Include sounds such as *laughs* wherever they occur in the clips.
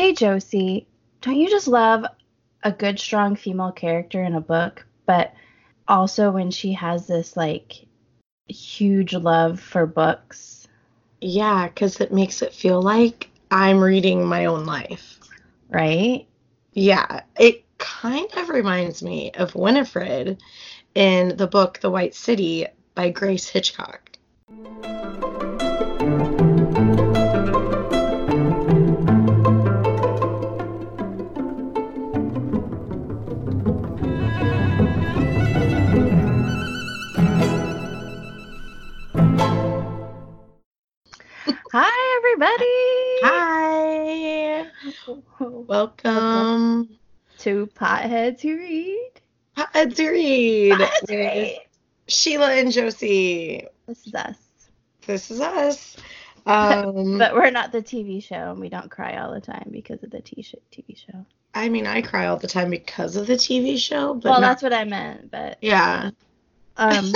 hey Josie, don't you just love a good strong female character in a book, but also when she has this like huge love for books. Yeah, because it makes it feel like I'm reading my own life. Right? Yeah, it kind of reminds me of Winifred in the book The White City by Grace Hitchcock. Everybody. Hi. Welcome to Potheads Who Read. Potheads Who Read. Potheads Who Read. Sheila and Josie. This is us. This is us. *laughs* Um, But we're not the TV show, and we don't cry all the time because of the t- TV show. I mean, I cry all the time because of the TV show, but well, not- that's what I meant. But yeah. um,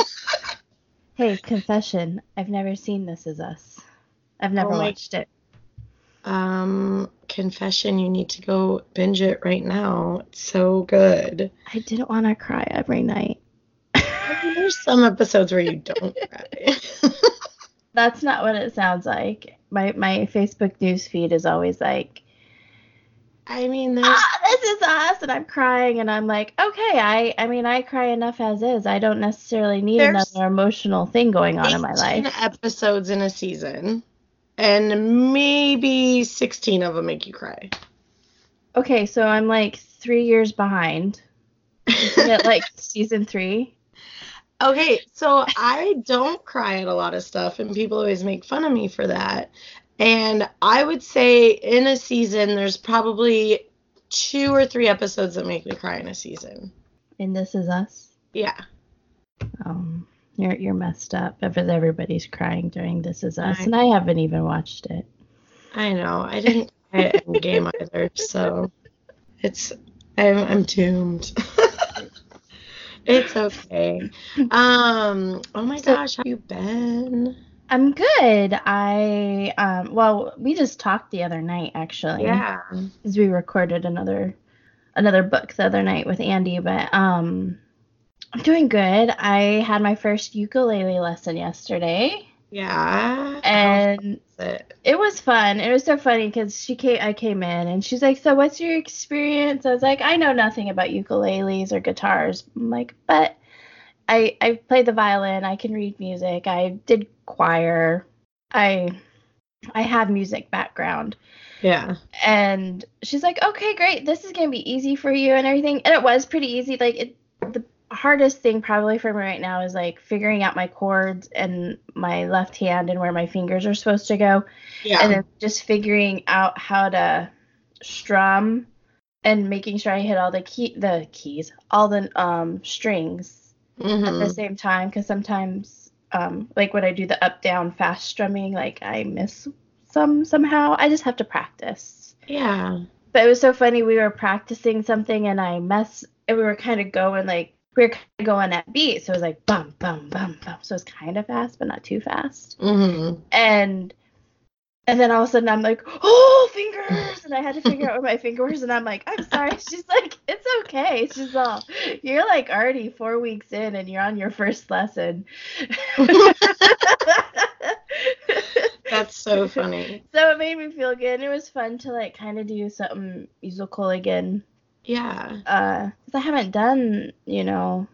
*laughs* hey, confession: I've never seen This Is Us. I've never Oh watched it. Um, confession, you need to go binge it right now. It's so good. I didn't want to cry every night. I mean, there's some episodes where you don't *laughs* cry. That's not what it sounds like. My my Facebook news feed is always like, I mean, ah, this is us, and I'm crying, and I'm like, okay, I I mean, I cry enough as is. I don't necessarily need another emotional thing going on in my 18 life. episodes in a season, and maybe 16 of them make you cry. Okay, so I'm like three years behind. Isn't it like *laughs* season three? Okay, so I don't cry at a lot of stuff, and people always make fun of me for that. And I would say in a season, there's probably two or three episodes that make me cry in a season. And this is us. Yeah. Um, you're you're messed up. Because everybody's crying during This Is Us, I- and I haven't even watched it. I know. I didn't at Endgame either, so it's I'm I'm doomed. *laughs* it's okay. Um. Oh my So- gosh, how you been? I'm good. I um well, we just talked the other night actually. Yeah. Because we recorded another another book the other night with Andy, but um I'm doing good. I had my first ukulele lesson yesterday Yeah. and How's it? it was fun. It was so funny because she came I came in and she's like, So what's your experience? I was like, I know nothing about ukuleles or guitars. I'm like, but I I played the violin, I can read music, I did choir, I I have music background. Yeah. And she's like, Okay, great, this is gonna be easy for you and everything. And it was pretty easy. Like it the hardest thing probably for me right now is like figuring out my chords and my left hand and where my fingers are supposed to go Yeah. and then just figuring out how to strum and making sure I hit all the key the keys, all the um strings at the Mhm. same time because sometimes um like when I do the up down fast strumming like I miss some somehow. I just have to practice. Yeah. But it was so funny we were practicing something and I mess and we were kind of going like we were kind of going at beat so it was like bum bum bum bum so it's kind of fast but not too fast Mhm. and and then all of a sudden I'm like, oh, fingers, and I had to figure out where my fingers, and I'm like, I'm sorry. *laughs* She's like, it's okay. She's all, you're like already four weeks in, and you're on your first lesson. *laughs* That's so funny. so it made me feel good. It was fun to like kind of do something musical again. Yeah. Uh, 'cause I haven't done, you know,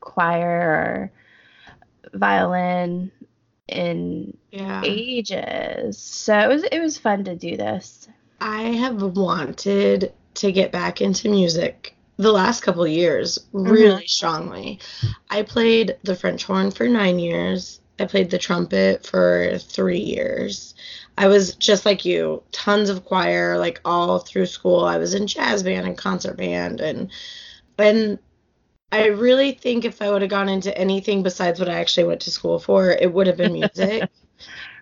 choir or violin in Yeah. ages. So it was it was fun to do this. I have wanted to get back into music the last couple of years really strongly. I played the French horn for nine years. I played the trumpet for three years. I was just like you, tons of choir, like all through school. I was in jazz band and concert band and and I really think if I would have gone into anything besides what I actually went to school for, it would have been *laughs* music.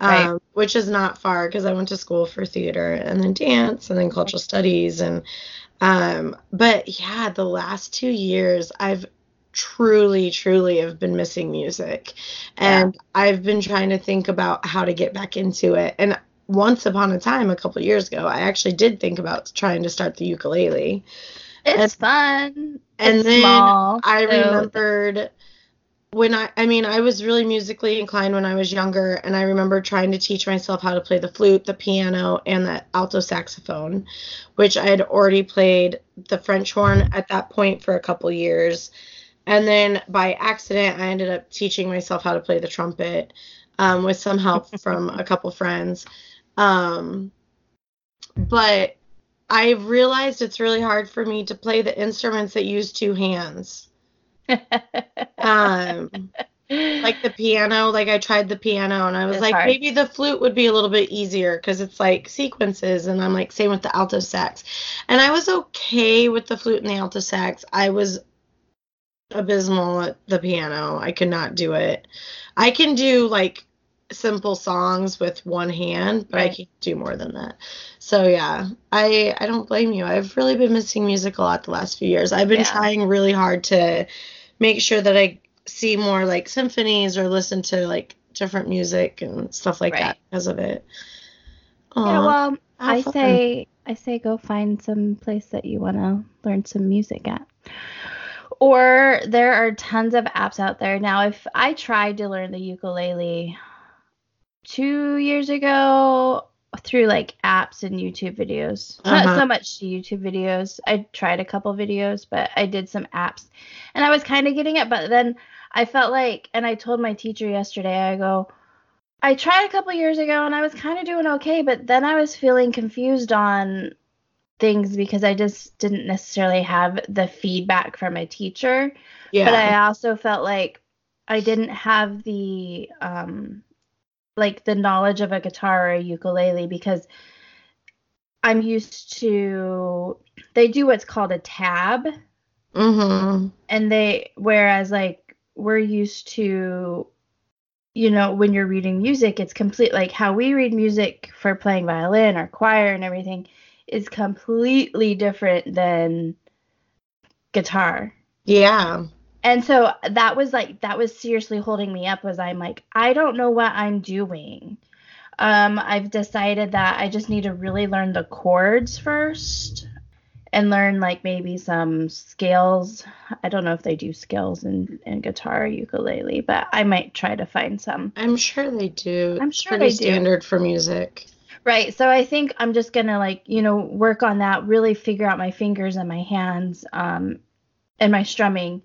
Right. um, which is not far because I went to school for theater and then dance and then cultural studies and um, but yeah, the last two years I've truly, truly have been missing music, and I've been trying to think about how to get back into it. And once upon a time a couple years ago, I actually did think about trying to start the ukulele. It's and, fun. And it's then small, I so. remembered when I I mean I was really musically inclined when I was younger and I remember trying to teach myself how to play the flute, the piano and the alto saxophone, which I had already played the French horn at that point for a couple years. And then by accident I ended up teaching myself how to play the trumpet um, with some help *laughs* from a couple friends. Um, but I realized it's really hard for me to play the instruments that use two hands um, like the piano, like I tried the piano and I was it's like, hard. maybe the flute would be a little bit easier because it's like sequences. And I'm like, same with the alto sax. And I was okay with the flute and the alto sax. I was abysmal at the piano. I could not do it. I can do like simple songs with one hand, but right. I can't do more than that. So yeah, I I don't blame you. I've really been missing music a lot the last few years. I've been yeah. trying really hard to make sure that I see more like symphonies or listen to like different music and stuff like right. that because of it. Aww, yeah, well, I fun. say I say go find some place that you want to learn some music at. Or there are tons of apps out there. Now, if I tried to learn the ukulele two years ago through like apps and YouTube videos. Uh-huh. Not so much YouTube videos. I tried a couple videos, but I did some apps and I was kind of getting it. But then I felt like, and I told my teacher yesterday, I go, I tried a couple years ago and I was kind of doing okay, but then I was feeling confused on things because I just didn't necessarily have the feedback from a teacher. Yeah. But I also felt like I didn't have the um like the knowledge of a guitar or a ukulele because I'm used to they do what's called a tab. Mm-hmm. And they whereas like we're used to you know when you're reading music it's complete like how we read music for playing violin or choir and everything is completely different than guitar. Yeah. And so that was like that was seriously holding me up was i'm like i don't know what i'm doing. Um i've decided that i just need to really learn the chords first and learn like maybe some scales. I don't know if they do scales in, in guitar or ukulele but i might try to find some. I'm sure they do. I'm sure Pretty they do. standard for music right. So i think i'm just gonna like you know work on that really figure out my fingers and my hands um and my strumming.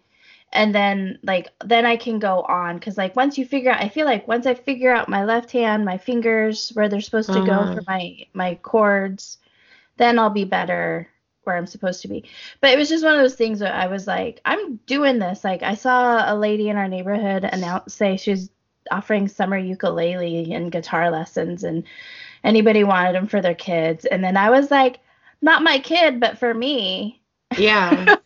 And then like then I can go on because like once you figure out I feel like once I figure out my left hand my fingers where they're supposed to uh-huh. go for my my chords then I'll be better where I'm supposed to be. But it was just one of those things where I was like I'm doing this. Like I saw a lady in our neighborhood announce say she was offering summer ukulele and guitar lessons and anybody wanted them for their kids and then I was like not my kid but for me yeah *laughs*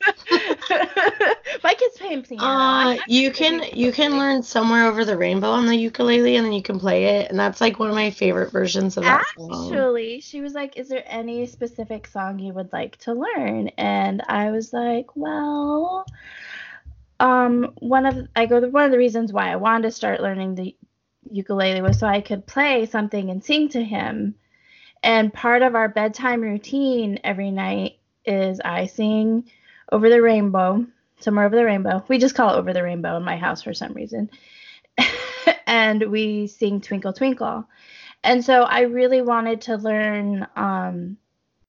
My kid's playing piano. Uh, you can you can learn somewhere over the rainbow on the ukulele, and then you can play it, and that's like one of my favorite versions of that song. Actually, she was like, "Is there any specific song you would like to learn?" And I was like, "Well." Um, one of I go one of the reasons why I wanted to start learning the ukulele was so I could play something and sing to him. And part of our bedtime routine every night is I sing over the rainbow, somewhere over the rainbow. We just call it over the rainbow in my house for some reason. *laughs* and we sing Twinkle Twinkle. And so I really wanted to learn um,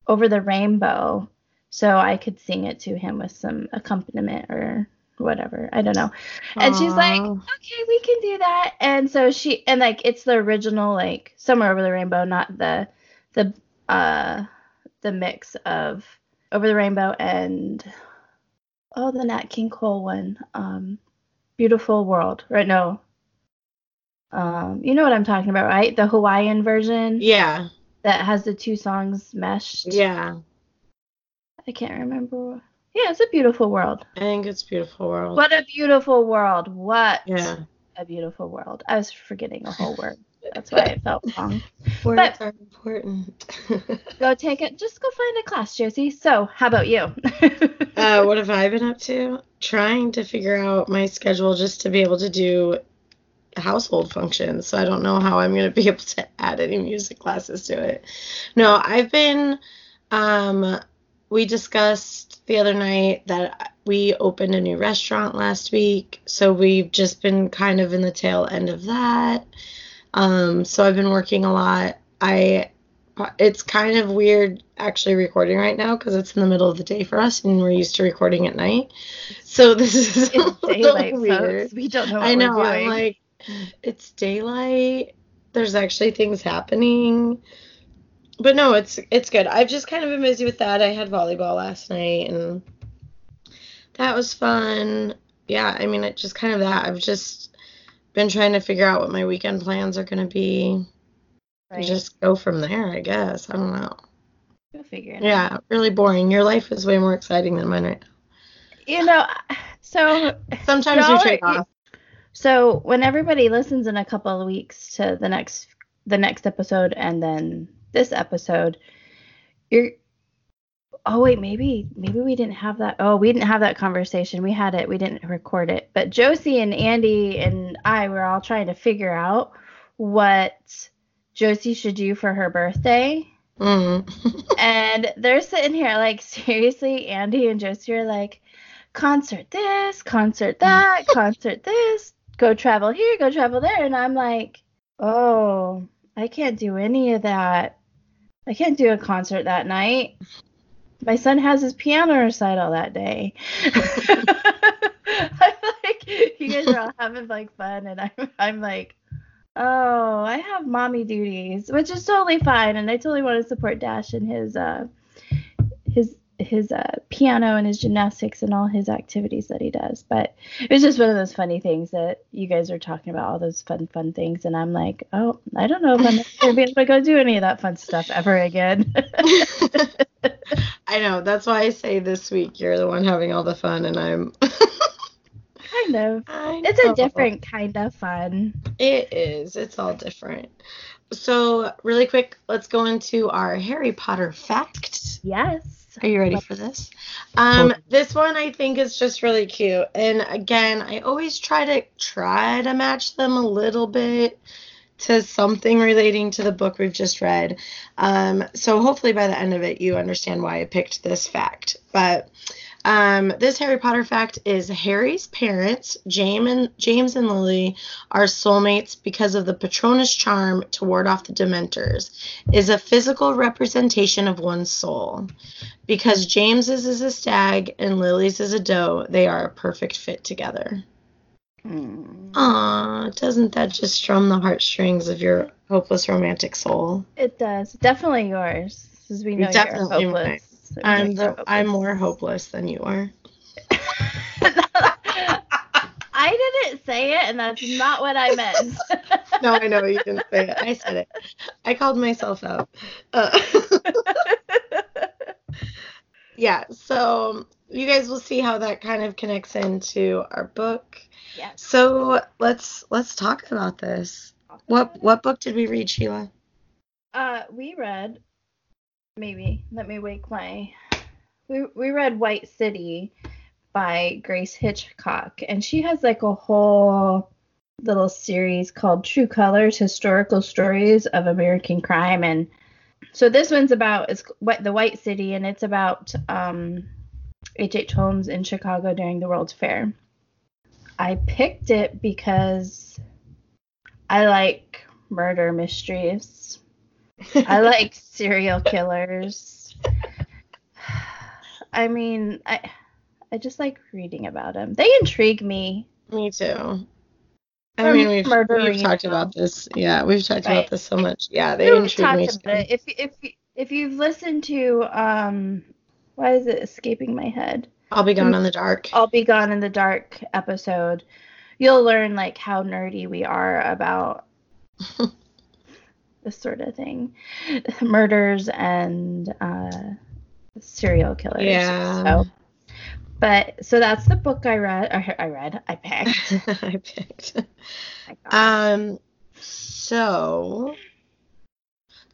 over the rainbow so I could sing it to him with some accompaniment or whatever. I don't know. And Aww. she's like, okay, we can do that. And so she and like it's the original like somewhere over the rainbow, not the the uh the mix of over the rainbow and oh, the Nat King Cole one, um, Beautiful World, right? No, um, you know what I'm talking about, right? The Hawaiian version. Yeah. That has the two songs meshed. Yeah. I can't remember. Yeah, it's a beautiful world. I think it's beautiful world. What a beautiful world. What yeah. a beautiful world. I was forgetting a whole word. That's why it felt wrong. *laughs* Words but are important. *laughs* go take it. Just go find a class, Josie. So, how about you? *laughs* uh, what have I been up to? Trying to figure out my schedule just to be able to do household functions, so I don't know how I'm going to be able to add any music classes to it. No, I've been um we discussed the other night that we opened a new restaurant last week, so we've just been kind of in the tail end of that. Um so I've been working a lot. I it's kind of weird actually recording right now because it's in the middle of the day for us and we're used to recording at night. So this is it's *laughs* daylight, weird. Folks. We don't know. I know. I'm like, it's daylight. There's actually things happening, but no, it's it's good. I've just kind of been busy with that. I had volleyball last night and that was fun. Yeah, I mean, it just kind of that. I've just been trying to figure out what my weekend plans are going to be Right. Just go from there, I guess. I don't know. You'll figure it yeah, out. really boring. Your life is way more exciting than mine right now. You know, so sometimes you trade off. So when everybody listens in a couple of weeks to the next the next episode and then this episode, you're oh wait maybe maybe we didn't have that oh we didn't have that conversation we had it we didn't record it but josie and andy and i were all trying to figure out what Josie should do for her birthday. Mm-hmm. *laughs* and they're sitting here like seriously, Andy and Josie are like, concert this, concert that, *laughs* concert this, go travel here, go travel there. And I'm like, oh, I can't do any of that. I can't do a concert that night. My son has his piano recital that day. *laughs* I'm like, you guys are all *laughs* having like fun, and I'm, I'm like, Oh, I have mommy duties, which is totally fine, and I totally want to support Dash in his uh his his uh, piano and his gymnastics and all his activities that he does. But it was just one of those funny things that you guys are talking about, all those fun, fun things. And I'm like, oh, I don't know if I'm going to be able to go do any of that fun stuff ever again. *laughs* I know. That's why I say this week you're the one having all the fun, and I'm *laughs* kind of. *laughs* It's a different kind of fun. It is. It's all different. So, really quick, let's go into our Harry Potter fact. Yes. Are you ready for this? Um, this one I think is just really cute. And again, I always try to try to match them a little bit to something relating to the book we've just read. Um, so hopefully by the end of it you understand why I picked this fact. But um, this Harry Potter fact is Harry's parents, James and James and Lily, are soulmates because of the Patronus charm to ward off the Dementors. Is a physical representation of one's soul. Because James's is a stag and Lily's is a doe, they are a perfect fit together. Mm. Aw, doesn't that just strum the heartstrings of your hopeless romantic soul? It does. Definitely yours, as we know Definitely you're hopeless. Mine. I'm the I'm more hopeless than you are. *laughs* I didn't say it, and that's not what I meant. *laughs* no, I know you didn't say it. I said it. I called myself out. Uh, *laughs* yeah, so you guys will see how that kind of connects into our book. Yes. So let's let's talk about this. What what book did we read, Sheila? Uh, we read maybe let me wake my we we read White City by Grace Hitchcock and she has like a whole little series called True Colors Historical Stories of American Crime and so this one's about is what the White City and it's about um H.H. H. Holmes in Chicago during the World's Fair. I picked it because I like murder mysteries I *laughs* like serial killers. *sighs* I mean, I I just like reading about them. They intrigue me. Me too. I mean, we've, we've talked about this. Yeah, we've talked right. about this so much. Yeah, they we've intrigue me. Too. If if if you've listened to um, why is it escaping my head? I'll be gone in the dark. I'll be gone in the dark episode. You'll learn like how nerdy we are about *laughs* this sort of thing, *laughs* murders and uh, serial killers. Yeah. So, but so that's the book I read. I, I read. I picked. *laughs* I picked. *laughs* um. So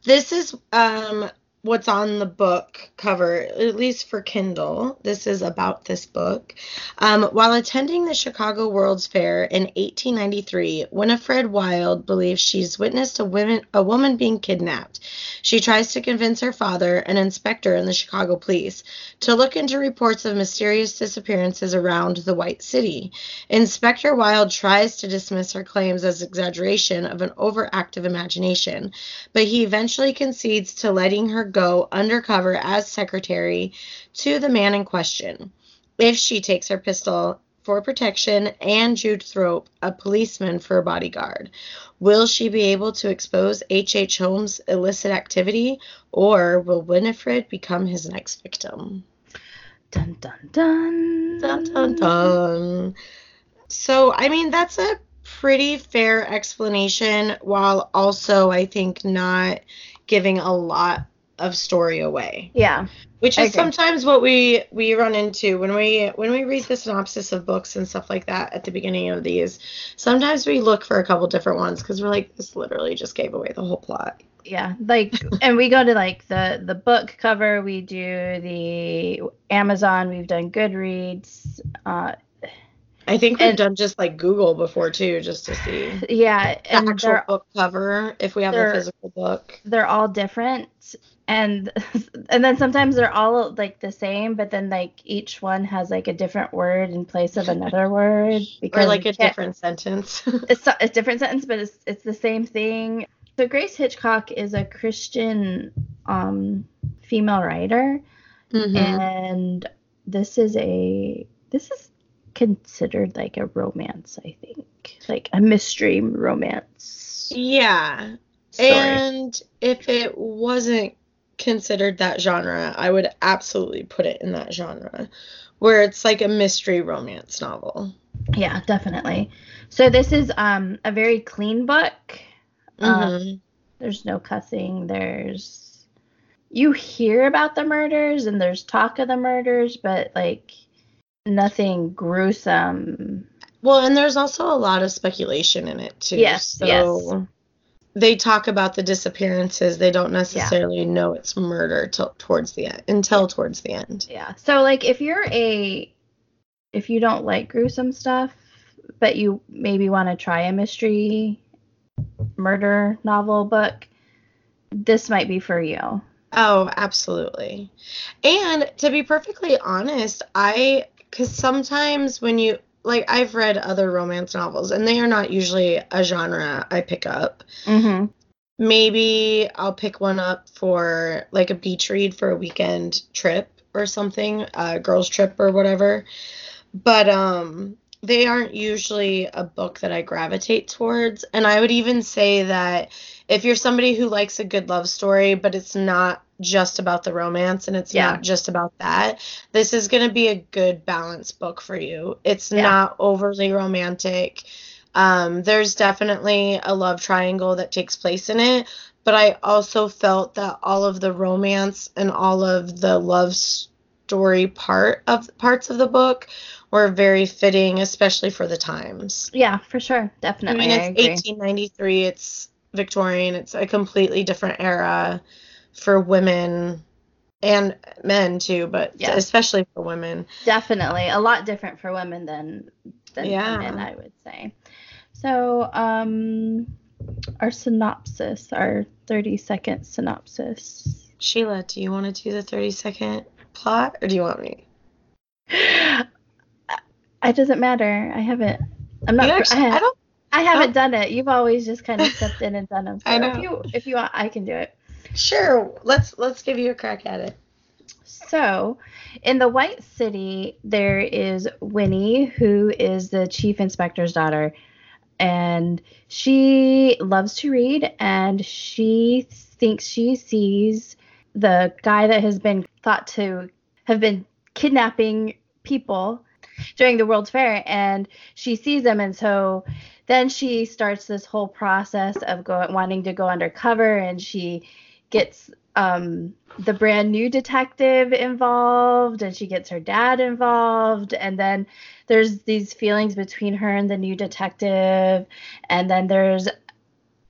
this is um what's on the book cover, at least for Kindle. This is about this book. Um, while attending the Chicago World's Fair in 1893, Winifred Wild believes she's witnessed a woman a woman being kidnapped. She tries to convince her father, an inspector in the Chicago police, to look into reports of mysterious disappearances around the White City. Inspector Wild tries to dismiss her claims as exaggeration of an overactive imagination, but he eventually concedes to letting her go undercover as secretary to the man in question if she takes her pistol for protection and Jude Thorpe, a policeman, for a bodyguard. Will she be able to expose H.H. H. Holmes' illicit activity, or will Winifred become his next victim? Dun dun dun. Dun dun dun. So, I mean, that's a pretty fair explanation, while also, I think, not giving a lot of story away. Yeah. Which is sometimes what we we run into when we when we read the synopsis of books and stuff like that at the beginning of these. Sometimes we look for a couple different ones because we're like, this literally just gave away the whole plot. Yeah, like, *laughs* and we go to like the the book cover. We do the Amazon. We've done Goodreads. Uh, I think we've and, done just like Google before too, just to see. Yeah, the and actual book cover if we have a physical book. They're all different, and *laughs* and then sometimes they're all like the same, but then like each one has like a different word in place of another *laughs* word because or like a different sentence. *laughs* it's a different sentence, but it's it's the same thing. So Grace Hitchcock is a Christian um, female writer, mm-hmm. and this is a this is considered like a romance, I think, like a mystery romance. Yeah. Story. And if it wasn't considered that genre, I would absolutely put it in that genre where it's like a mystery romance novel. Yeah, definitely. So this is um a very clean book. Um, mm-hmm. there's no cussing. There's you hear about the murders and there's talk of the murders, but like nothing gruesome. Well, and there's also a lot of speculation in it too. Yes. So yes they talk about the disappearances. They don't necessarily yeah. know it's murder till towards the end until towards the end. Yeah. So like if you're a if you don't like gruesome stuff, but you maybe want to try a mystery murder novel book, this might be for you. Oh, absolutely. And to be perfectly honest, I cuz sometimes when you like I've read other romance novels and they are not usually a genre I pick up. Mm-hmm. Maybe I'll pick one up for like a beach read for a weekend trip or something, a girls trip or whatever. But um they aren't usually a book that I gravitate towards and I would even say that if you're somebody who likes a good love story but it's not just about the romance and it's yeah. not just about that. This is going to be a good balanced book for you. It's yeah. not overly romantic. Um, there's definitely a love triangle that takes place in it, but I also felt that all of the romance and all of the love story part of parts of the book were very fitting, especially for the times. Yeah, for sure, definitely. I mean, it's I 1893. It's Victorian. It's a completely different era for women and men too, but yeah. especially for women. Definitely a lot different for women than than yeah. men, I would say. So, um, our synopsis, our 30 second synopsis. Sheila, do you want to do the 30 second plot or do you want me? *laughs* It doesn't matter. I haven't. I'm not. Actually, I, have, I don't. I haven't done it. You've always just kind of stepped in and done them. So *laughs* I know. If you if you want, I can do it. Sure, let's let's give you a crack at it. So, in the White City, there is Winnie, who is the chief inspector's daughter, and she loves to read, and she thinks she sees the guy that has been thought to have been kidnapping people during the World's Fair, and she sees him, and so then she starts this whole process of going wanting to go undercover, and she gets um, the brand new detective involved and she gets her dad involved and then there's these feelings between her and the new detective and then there's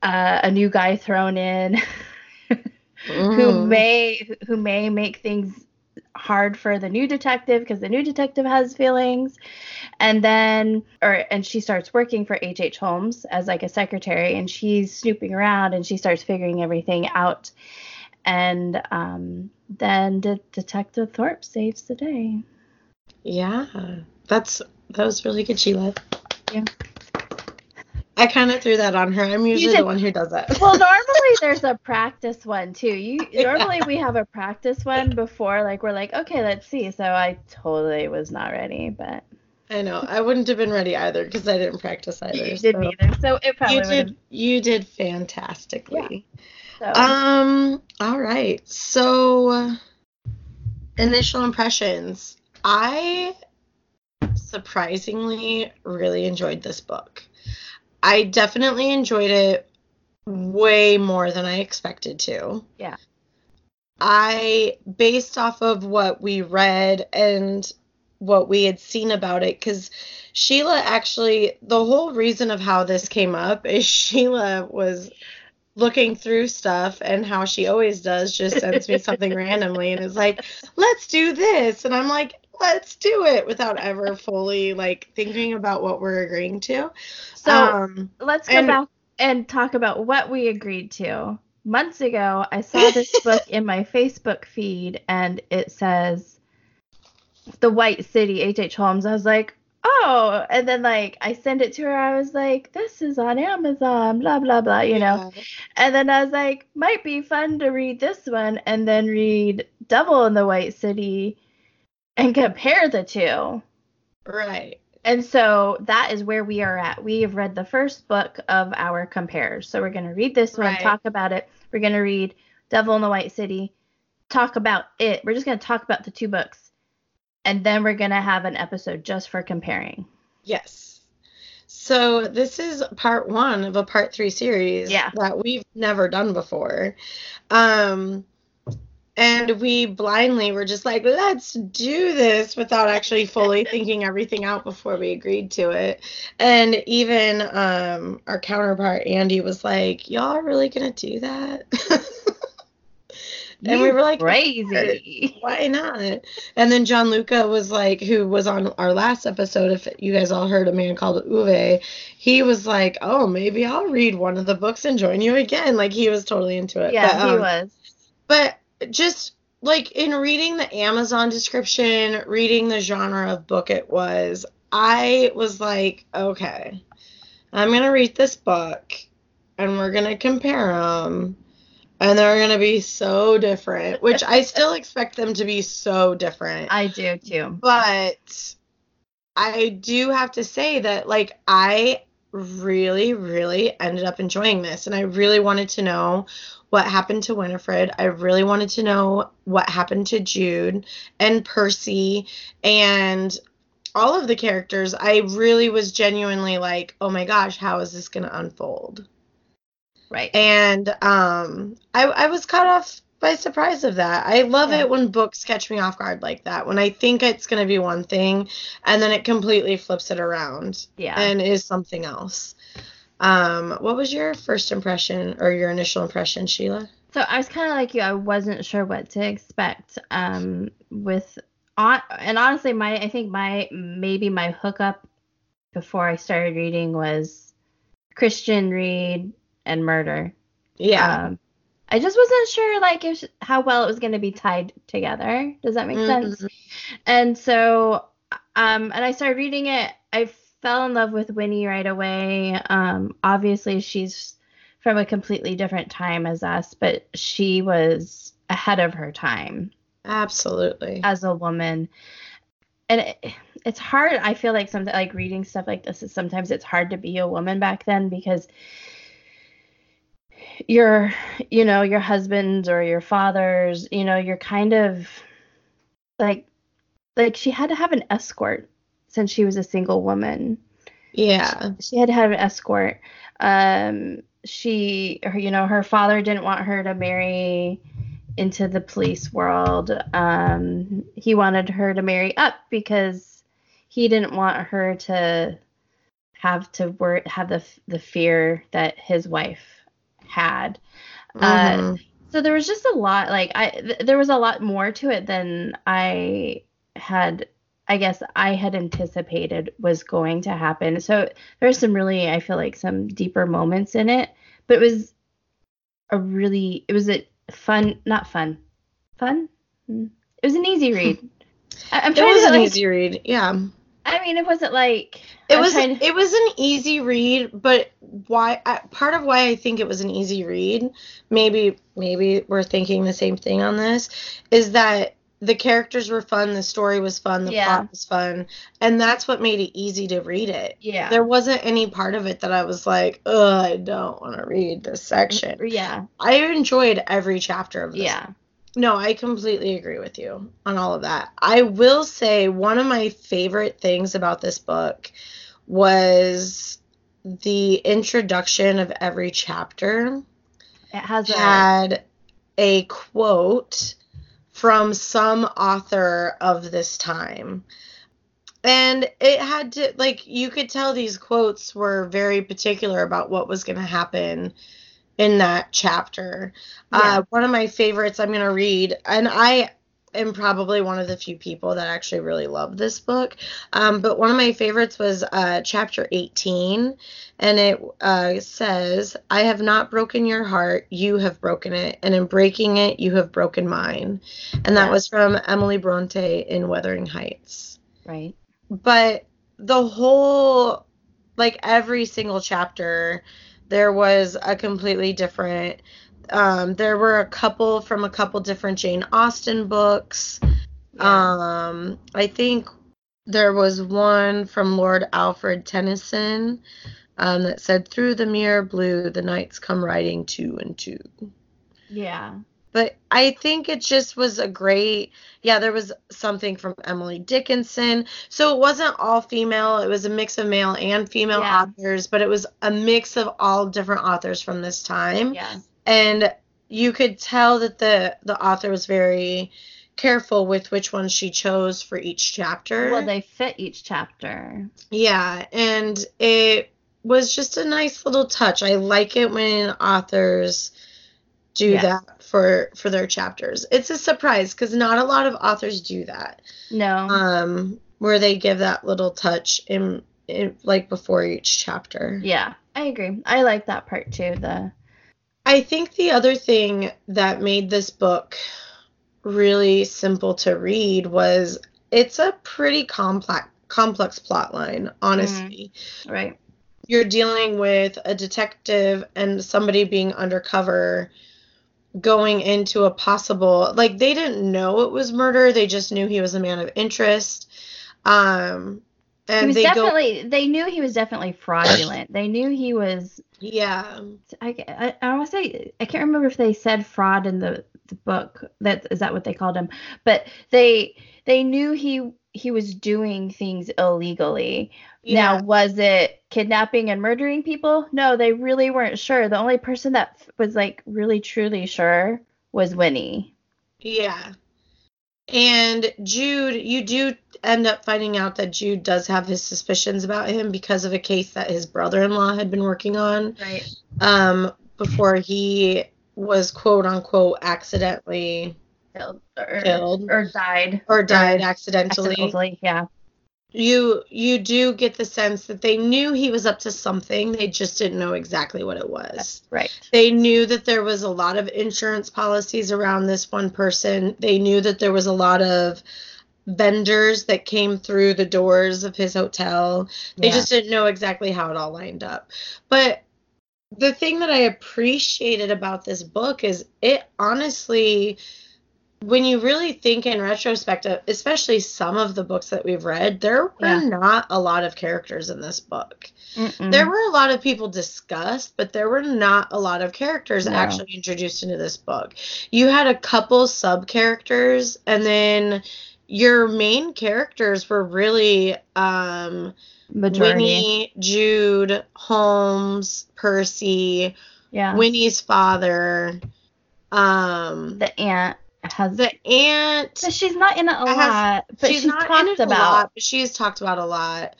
uh, a new guy thrown in *laughs* mm. who may who may make things hard for the new detective because the new detective has feelings and then or and she starts working for H.H. H. Holmes as like a secretary and she's snooping around and she starts figuring everything out and um, then De- detective Thorpe saves the day yeah that's that was really good sheila yeah I kind of threw that on her. I'm usually the one who does it. well, *laughs* normally there's a practice one too. You *laughs* normally yeah. we have a practice one before, like we're like, okay, let's see. So I totally was not ready, but I know I wouldn't have been ready either because I didn't practice either. You didn't so. either, so it probably you did. You did fantastically. Yeah. So. Um. All right. So initial impressions. I surprisingly really enjoyed this book. I definitely enjoyed it way more than I expected to. Yeah. I, based off of what we read and what we had seen about it, because Sheila actually, the whole reason of how this came up is *laughs* Sheila was looking through stuff and how she always does just sends me something randomly and is like let's do this and i'm like let's do it without ever fully like thinking about what we're agreeing to. So um, let's go and, back and talk about what we agreed to. Months ago, I saw this *laughs* book in my Facebook feed and it says The White City, H.H. H. Holmes. I was like, oh, and then like I sent it to her. I was like, this is on Amazon, blah blah blah, you yeah. know. And then I was like, might be fun to read this one and then read Devil in the White City and compare the two. Right. And so that is where we are at. We have read the first book of our compares. So we're going to read this one, right. talk about it. We're going to read Devil in the White City, talk about it. We're just going to talk about the two books. And then we're going to have an episode just for comparing. Yes. So this is part one of a part three series yeah. that we've never done before. Um, and we blindly were just like let's do this without actually fully *laughs* thinking everything out before we agreed to it. And even um, our counterpart andy was like y'all are really gonna do that? *laughs* And we were like crazy. why not? And then john luca was like who was on our last episode if you guys all heard a man called Ove he was like oh maybe i'll read one of the books and join you again. Like he was totally into it. Yeah but, um, he was. but just like in reading the Amazon description, reading the genre of book it was, I was like, okay, I'm going to read this book and we're going to compare them. And they're going to be so different, which I still expect them to be so different. I do too. But I do have to say that, like, I really, really ended up enjoying this. And I really wanted to know what happened to Winifred. I really wanted to know what happened to Jude and Percy and all of the characters. I really was genuinely like, oh my gosh, how is this going to unfold? Right. And um, I, I was caught off by surprise of that. I love yeah. it when books catch me off guard like that. When I think it's going to be one thing and then it completely flips it around. Yeah. And is something else. Um, what was your first impression or your initial impression, Sheila? So I was kind of like you. I wasn't sure what to expect. Um, with on and honestly, my I think my maybe my hookup before I started reading was Christian Reed and Murder. Yeah. Um, I just wasn't sure like if how well it was going to be tied together. Does that make mm-hmm. sense? And so, um, and I started reading it. I fell in love with Winnie right away. Um, obviously, she's from a completely different time as us, but she was ahead of her time. Absolutely. As a woman. And it, it's hard. I feel like something like reading stuff like this is sometimes it's hard to be a woman back then because your, you know, your husbands or your fathers, you know, you're kind of like, like she had to have an escort since she was a single woman. Yeah. She, she had to have an escort. Um, she, her, you know, her father didn't want her to marry into the police world. Um, he wanted her to marry up because he didn't want her to have to work, have the the fear that his wife had. Uh, mm-hmm. Uh, So there was just a lot like I th- there was a lot more to it than I had I guess I had anticipated was going to happen. So there's some really I feel like some deeper moments in it, but it was a really it was a fun not fun fun Hmm. it was an easy read. *laughs* I, am It trying was to an like, easy read. Yeah. I mean it wasn't like It was to- it was an easy read, but why I, part of why I think it was an easy read, maybe maybe we're thinking the same thing on this, is that the characters were fun, the story was fun, the Yeah. plot was fun, and that's what made it easy to read it. yeah There wasn't any part of it that I was like, "Ugh, I don't want to read this mm, section." yeah I enjoyed every chapter of this. yeah No, I completely agree with you on all of that. I will say one of my favorite things about this book was the introduction of every chapter it has a had a quote from some author of this time. And it had to, like, you could tell these quotes were very particular about what was going to happen in that chapter. Yeah. Uh, one of my favorites I'm going to read, and I am probably one of the few people that actually really love this book. Um, but one of my favorites was uh, chapter 18, and it uh, says, I have not broken your heart, you have broken it, and in breaking it, you have broken mine. And that Yeah. was from Emily Bronte in Wuthering Heights right but the whole like every single chapter there was a completely different um there were a couple from a couple different Jane Austen books. Yeah. um I think there was one from Lord Alfred Tennyson um that said through the mirror blue the knights come riding two and two. Yeah but I think it just was a great yeah, there was something from Emily Dickinson. So it wasn't all female, it was a mix of male and female Yeah. authors, but it was a mix of all different authors from this time. yeah And you could tell that the the author was very careful with which ones she chose for each chapter. well they fit each chapter Yeah, and it was just a nice little touch. I like it when authors do Yeah. that for for their chapters. It's a surprise because not a lot of authors do that. no Um, where they give that little touch in, in like before each chapter. yeah I agree I like that part too the I think the other thing that made this book really simple to read was it's a pretty complex complex plot line, honestly. right you're dealing with a detective and somebody being undercover going into a possible like they didn't know it was murder they just knew he was a man of interest um he and was they go definitely they knew he was definitely fraudulent they knew he was yeah I, I, I want to say I can't remember if they said fraud in the, the book. That is that what they called him? But they they knew he he was doing things illegally. Yeah Now was it kidnapping and murdering people? No, they really weren't sure. The only person that was like really truly sure was Winnie. yeah and jude you do end up finding out that jude does have his suspicions about him because of a case that his brother-in-law had been working on Right. um before he was quote unquote accidentally Killed or, Killed. or died. or died accidentally. Accidentally, yeah. You you do get the sense that they knew he was up to something, they just didn't know exactly what it was. Right. They knew that there was a lot of insurance policies around this one person. They knew that there was a lot of vendors that came through the doors of his hotel. They Yeah. just didn't know exactly how it all lined up. But the thing that I appreciated about this book is it honestly when you really think in retrospect, uh, especially some of the books that we've read, there were Yeah. not a lot of characters in this book. Mm-mm. There were a lot of people discussed, but there were not a lot of characters No. actually introduced into this book. You had a couple sub characters, and then your main characters were really um, majority. Winnie, Jude, Holmes, Percy, yeah. Winnie's father, um, the aunt has the aunt. She's not in it a has- lot, but she's, not talked in it a about. lot, but she talked about a lot.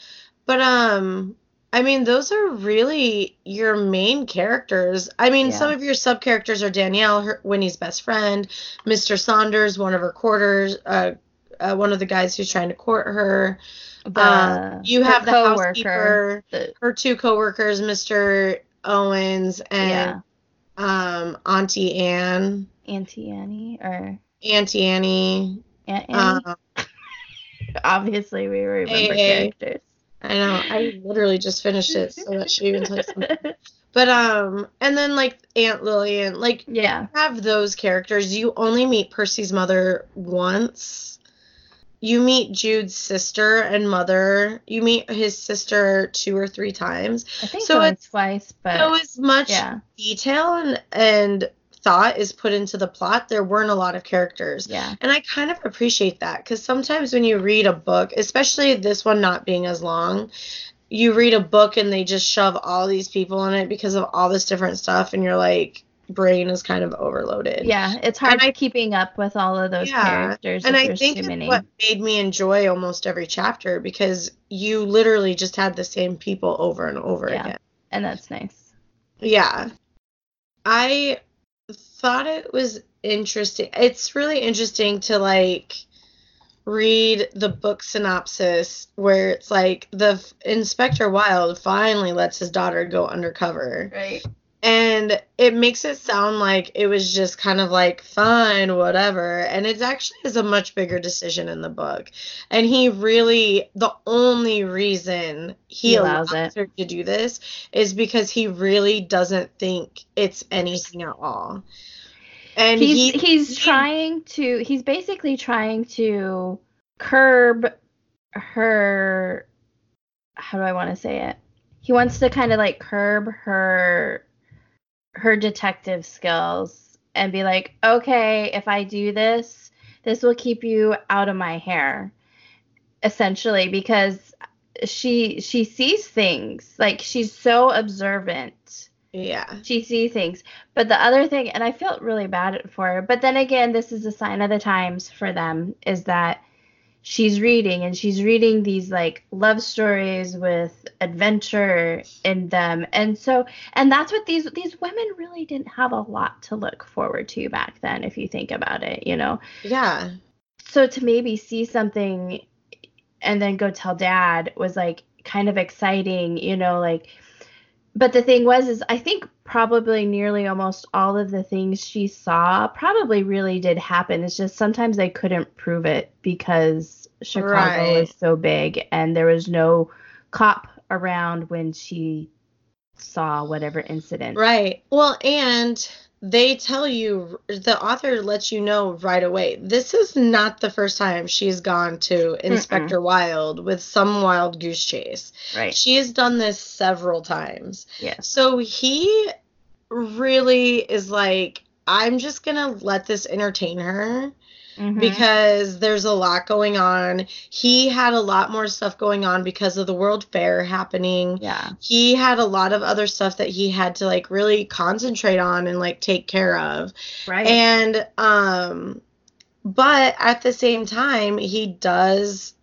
But um, I mean, those are really your main characters. I mean, Yeah. some of your sub characters are Danielle, her, Winnie's best friend, Mr. Saunders, one of her courters, uh, uh, one of the guys who's trying to court her. The, Uh, you have the housekeeper, the- her two coworkers, Mr. Owens and um, Auntie Anne, Auntie Annie or Auntie Annie. Aunt Annie. Um, *laughs* Obviously, we remember characters. I know. I literally just finished it, so that should even tell you something. *laughs* But um, and then like Aunt Lillian, like yeah, have those characters. You only meet Percy's mother once. You meet Jude's sister and mother. You meet his sister two or three times. I think So it's- twice, but So as much yeah, detail and and thought is put into the plot, there weren't a lot of characters. yeah, And I kind of appreciate that because sometimes when you read a book, especially this one not being as long, you read a book and they just shove all these people in it because of all this different stuff, and you're like, brain is kind of overloaded. yeah. It's hard I- keeping up with all of those Yeah, characters. And I think it's many. what made me enjoy almost every chapter because you literally just had the same people over and over Yeah. again. and that's nice. Yeah. I thought it was interesting. It's really interesting to like read the book synopsis where it's like the Inspector Wilde finally lets his daughter go undercover. Right. And it makes it sound like it was just kind of like fine, whatever. And it actually is a much bigger decision in the book. And he really, the only reason he, He allows, allows it. her to do this is because he really doesn't think it's anything at all. And he's he, he's he- trying to he's basically trying to curb her how do I want to say it? He wants to kind of like curb her her detective skills and be like, "Okay, if I do this, this will keep you out of my hair." Essentially because she she sees things. Like she's so observant yeah. she sees things. But the other thing, and I felt really bad for her, but then again, this is a sign of the times for them, is that she's reading and she's reading these like love stories with adventure in them. And so and that's what these these women really didn't have a lot to look forward to back then, if you think about it, you know. Yeah. So to maybe see something and then go tell dad was like kind of exciting, you know, like but the thing was is I think probably nearly almost all of the things she saw probably really did happen. It's just sometimes they couldn't prove it because Chicago Right. is so big and there was no cop around when she saw whatever incident. Right. Well, and they tell you, the author lets you know right away. This is not the first time she's gone to Inspector Wilde with some wild goose chase. Right. She has done this several times. Yes. So he really is like, I'm just going to let this entertain her Mhm. because there's a lot going on. He had a lot more stuff going on because of the World Fair happening yeah. he had a lot of other stuff that he had to like really concentrate on and like take care of Right. and um but at the same time he does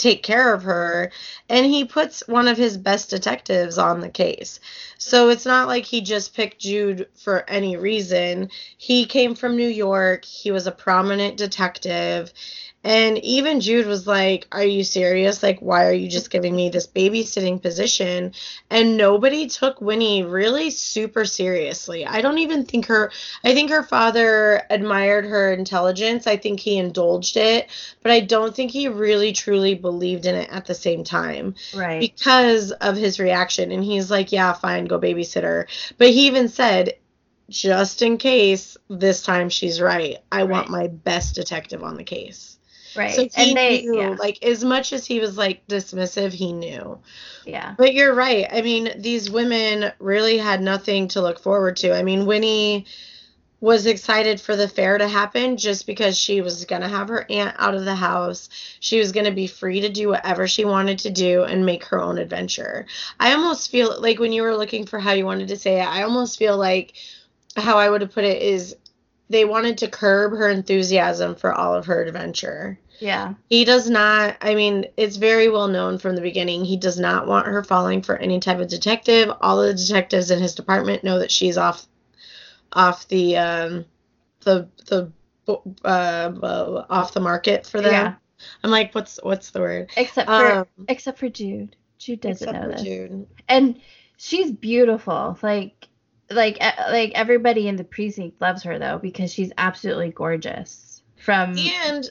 take care of her and he puts one of his best detectives on the case. So it's not like he just picked Jude for any reason. He came from New York. He was a prominent detective and even Jude was like, Are you serious? Like, why are you just giving me this babysitting position? And nobody took Winnie really super seriously. I don't even think her, I think her father admired her intelligence. I think he indulged it, but I don't think he really truly believed in it at the same time right. because of his reaction. And he's like, Yeah, fine, go babysitter. But he even said, just in case this time she's right, I want my best detective on the case. Right. So he and they knew, yeah. like, as much as he was like dismissive, he knew. yeah. But you're right. I mean, these women really had nothing to look forward to. I mean, Winnie was excited for the fair to happen just because she was going to have her aunt out of the house. She was going to be free to do whatever she wanted to do and make her own adventure. I almost feel like when you were looking for how you wanted to say it, I almost feel like how I would have put it is they wanted to curb her enthusiasm for all of her adventure. Yeah. He does not, I mean, it's very well known from the beginning. He does not want her falling for any type of detective. All the detectives in his department know that she's off off the um the the uh, off the market for them. Yeah. I'm like, what's what's the word? Except for um, except for Jude. Jude doesn't know this. Jude. And she's beautiful. Like like like everybody in the precinct loves her though because she's absolutely gorgeous. From and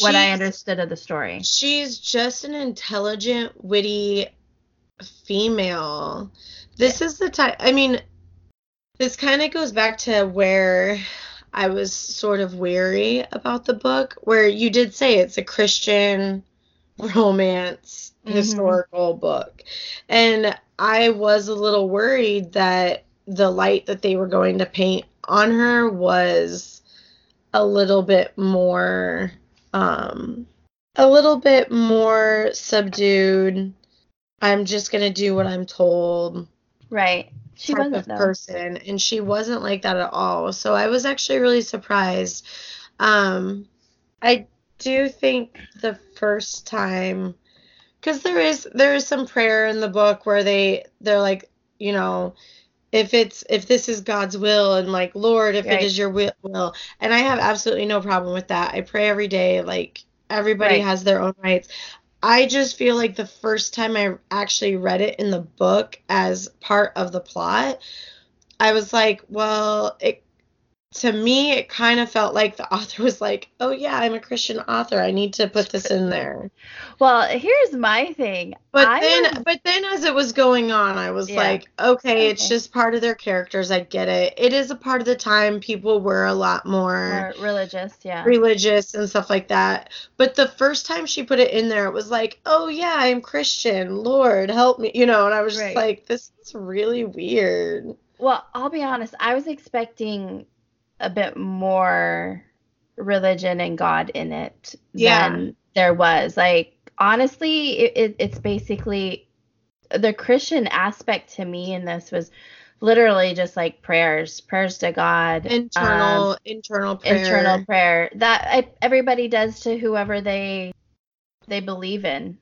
what I understood of the story. She's just an intelligent, witty female. This yeah. is the type I mean this kind of goes back to where I was sort of weary about the book, where you did say it's a Christian romance mm-hmm. historical book. And I was a little worried that the light that they were going to paint on her was a little bit more um a little bit more subdued. I'm just going to do what I'm told. Right she type of though. person and she wasn't like that at all so i was actually really surprised um i do think the first time because there is there is some prayer in the book where they they're like you know if it's if this is god's will and like lord if right. it is your will and i have absolutely no problem with that i pray every day like everybody right. has their own rights I just feel like the first time I actually read it in the book as part of the plot, I was like, well, it to me it kind of felt like the *laughs* author was like oh yeah i'm a christian author. I need to put this in there. Well here's my thing. But I then was... but then as it was going on i was yeah. like okay, okay, it's just part of their characters. I get it. It is a part of the time. People were a lot more, more religious yeah. religious and stuff like that. But the first time she put it in there it was like oh yeah i'm christian. Lord help me you know and i was just right. like this is really weird. Well i'll be honest. I was expecting a bit more religion and God in it yeah. than there was. Like honestly, it, it, it's basically the Christian aspect to me in this was literally just like prayers, prayers to God, internal, um, internal prayer, internal prayer that I, everybody does to whoever they they believe in.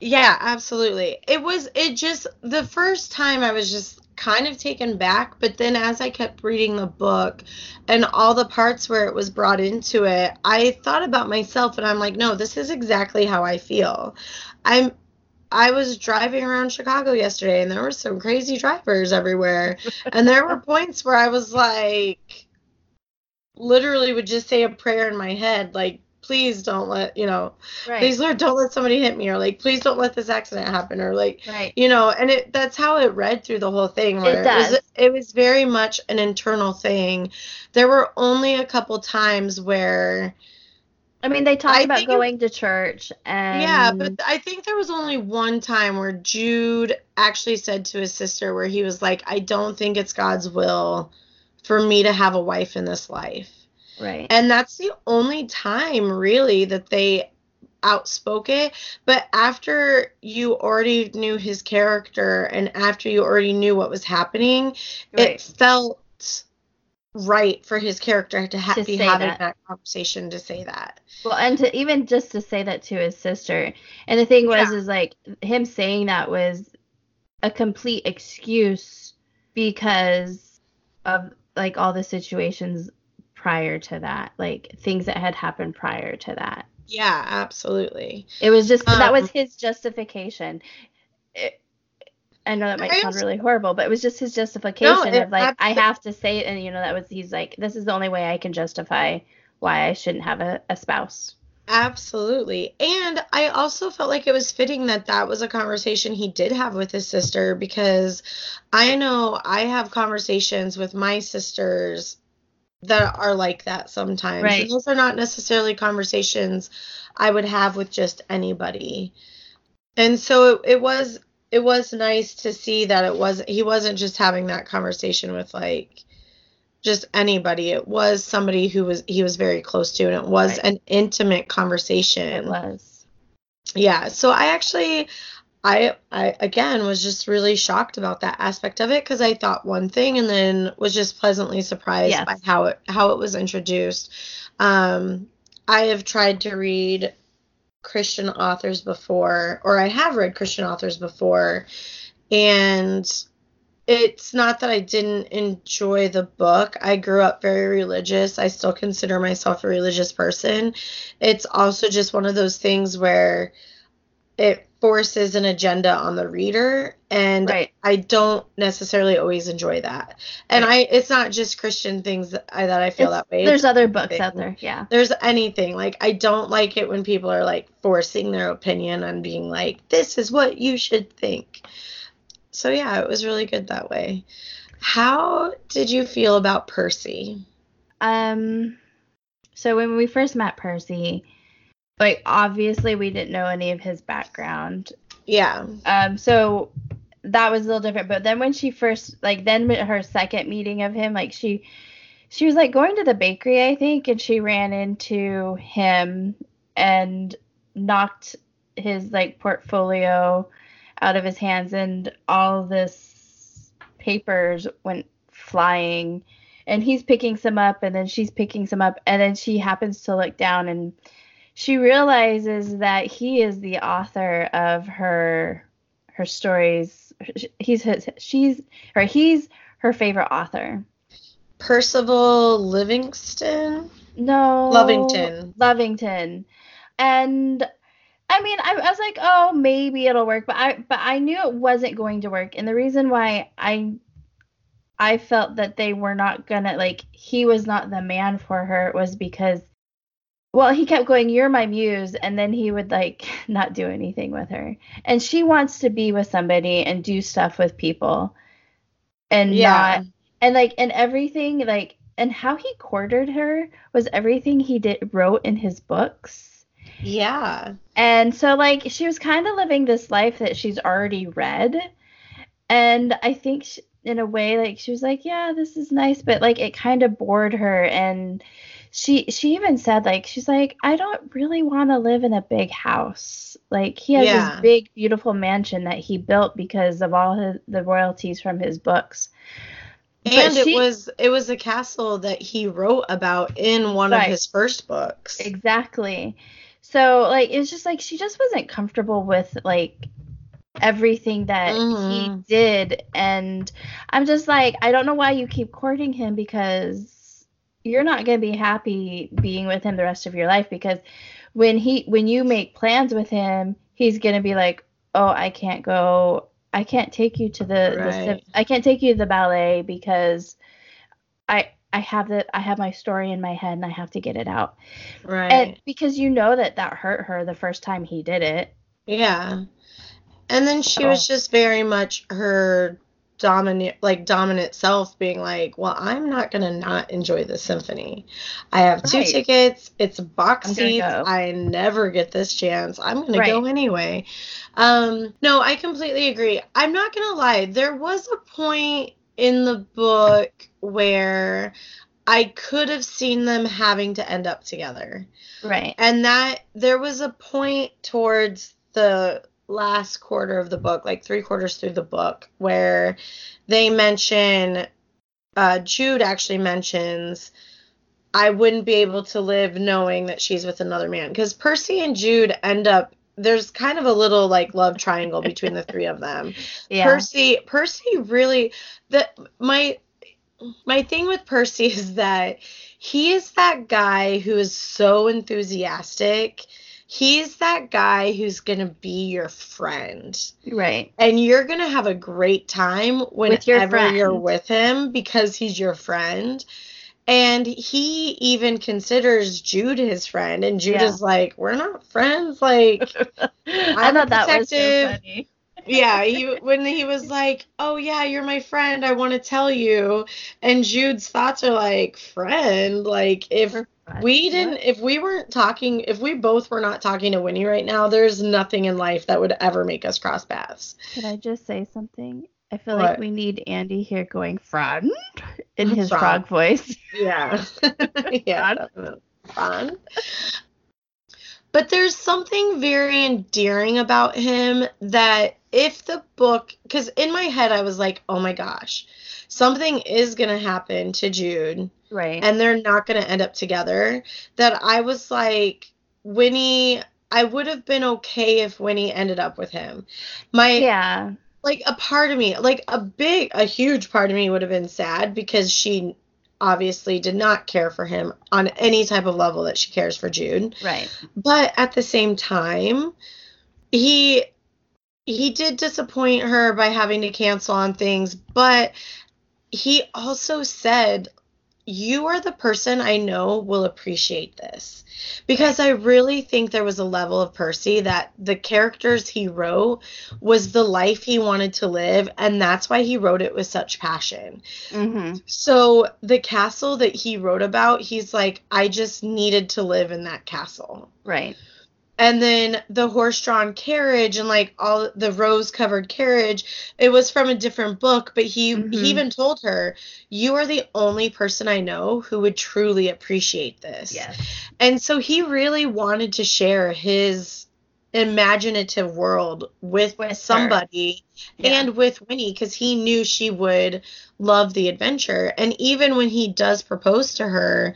Yeah, absolutely. It was it just the first time I was just kind of taken back, but then as I kept reading the book and all the parts where it was brought into it, I thought about myself and I'm like, no, this is exactly how I feel. I'm I was driving around Chicago yesterday and there were some crazy drivers everywhere. *laughs* and there were points where I was like literally would just say a prayer in my head like please don't let you know right. please lord don't let somebody hit me or like please don't let this accident happen or like right. you know and it that's how it read through the whole thing where it, does. it was it was very much an internal thing there were only a couple times where I mean, they talked I about going to church and Yeah, but I think there was only one time where Jude actually said to his sister where he was like, "I don't think it's God's will for me to have a wife in this life." Right. And that's the only time really that they outspoke it. But after you already knew his character and after you already knew what was happening, right. it felt right for his character to, ha- to be having that. that. conversation to say that. Well, and to even just to say that to his sister. And the thing was, yeah. is like him saying that was a complete excuse because of like all the situations prior to that, like things that had happened prior to that. Yeah, absolutely. It was just um, that was um, his justification. It, I know that might sound really horrible, but it was just his justification no, of like I have to say it, and you know that was he's like this is the only way I can justify why I shouldn't have a, a spouse. Absolutely. And I also felt like it was fitting that that was a conversation he did have with his sister because I know I have conversations with my sisters that are like that sometimes. Right. And those are not necessarily conversations I would have with just anybody. And so it, it was it was nice to see that it was he wasn't just having that conversation with like just anybody. It was somebody who was he was very close to and it was right. an intimate conversation. It was. Yeah. So I actually I I again was just really shocked about that aspect of it because I thought one thing and then was just pleasantly surprised yes. by how it how it was introduced. Um, I have tried to read Christian authors before, or I have read Christian authors before, and it's not that I didn't enjoy the book. I grew up very religious. I still consider myself a religious person. It's also just one of those things where it forces an agenda on the reader and Right. I don't necessarily always enjoy that. And I it's not just Christian things that I, that I feel It's- that way. There's It's other books anything. out there. Yeah. there's anything like I don't like it when people are like forcing their opinion on being like this is what you should think. So yeah, it was really good that way. How did you feel about Percy? Um, so when we first met Percy, like obviously we didn't know any of his background. Yeah. Um, so that was a little different. But then when she first, like, then her second meeting of him, like she, she was like going to the bakery, I think, and she ran into him and knocked his like portfolio out of his hands, and all this papers went flying. And he's picking some up, and then she's picking some up, and then she happens to look down and she realizes that he is the author of her her stories. He's his, she's or he's her favorite author. Percival Livingston? No, Lovington. Lovington, and I mean, I, I was like, oh, maybe it'll work, but I but I knew it wasn't going to work, and the reason why I I felt that they were not gonna like he was not the man for her was because well he kept going you're my muse and then he would like *laughs* not do anything with her. And she wants to be with somebody and do stuff with people. And Yeah. not and like and everything like and how he quartered her was everything he did wrote in his books. Yeah. and so like she was kind of living this life that she's already read. And i think sh in a way like she was like yeah this is nice but like it kind of bored her. And she she even said like she's like i don't really want to live in a big house like he has Yeah. this big beautiful mansion that he built because of all his, the royalties from his books And it was it was a castle that he wrote about in one Right. of his first books. Exactly. So like it's just like she just wasn't comfortable with like everything that he Mhm. did and I'm just like I don't know why you keep courting him because you're not going to be happy being with him the rest of your life because when he when you make plans with him he's going to be like oh I can't go I can't take you to the, the. I can't take you to the ballet because I I have the I have my story in my head and I have to get it out. Right. And because you know that that hurt her the first time he did it. Yeah. And then she So- was just very much her dominant like dominant self being like, "Well, I'm not to not enjoy the symphony. I have two Right. tickets. It's box seats. go." I never get this chance. I'm to Right. go anyway." Um no, I completely agree. I'm not to lie. There was a point in the book where I could have seen them having to end up together. Right. And that there was a point towards the last quarter of the book, like three quarters through the book, where they mention uh, Jude actually mentions I wouldn't be able to live knowing that she's with another man because Percy and Jude end up there's kind of a little like love triangle between the three of them. *laughs* Yeah. Percy Percy really the my my thing with Percy *laughs* is that he is that guy who is so enthusiastic. He's that guy who's going to be your friend. right. And you're going to have a great time With your whenever you're with him because he's your friend. And he even considers Jude his friend. And Jude Yeah. is like, We're not friends. Like, *laughs* I I'm thought that was so funny. yeah, he when he was like, "Oh yeah, you're my friend. I want to tell you." And Jude's thoughts are like, "Friend, like if we didn't if we weren't talking, if we both were not talking to Winnie right now, there's nothing in life that would ever make us cross paths." Could I just say something? I feel What? like we need Andy here going friend *laughs* in his Frog. frog voice. *laughs* Yeah. *laughs* yeah. Fun. But there's something very endearing about him that if the book, because in my head I was like, oh my gosh, something is going to happen to Jude. Right. and they're not going to end up together that I was like Winnie I would have been okay if Winnie ended up with him. My yeah. like a part of me, like a big a huge part of me would have been sad because she obviously did not care for him on any type of level that she cares for Jude. Right. But at the same time, he he did disappoint her by having to cancel on things, but he also said you are the person I know will appreciate this. Because I really think there was a level of Percy that the characters he wrote was the life he wanted to live, and that's why he wrote it with such passion. Mm-hmm. So, the castle that he wrote about, he's like, I just needed to live in that castle Right. And then the horse-drawn carriage and like all the rose-covered carriage it was from a different book but he Mhm. he even told her you are the only person i know who would truly appreciate this Yes. and so he really wanted to share his imaginative world with, With somebody Yeah. and with winnie because he knew she would love the adventure and even when he does propose to her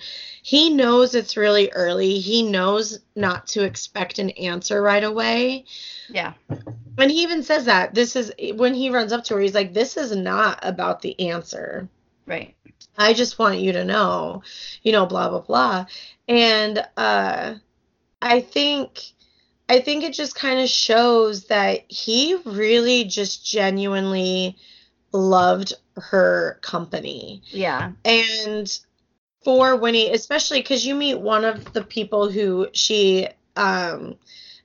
he knows it's really early. He knows not to expect an answer right away. Yeah. And he even says that this is when he runs up to her, he's like, This is not about the answer. Right. I just want you to know, you know, blah, blah, blah. And uh, I think. I think it just kind of shows that he really just genuinely loved her company. Yeah. And for Winnie, especially because you meet one of the people who she um,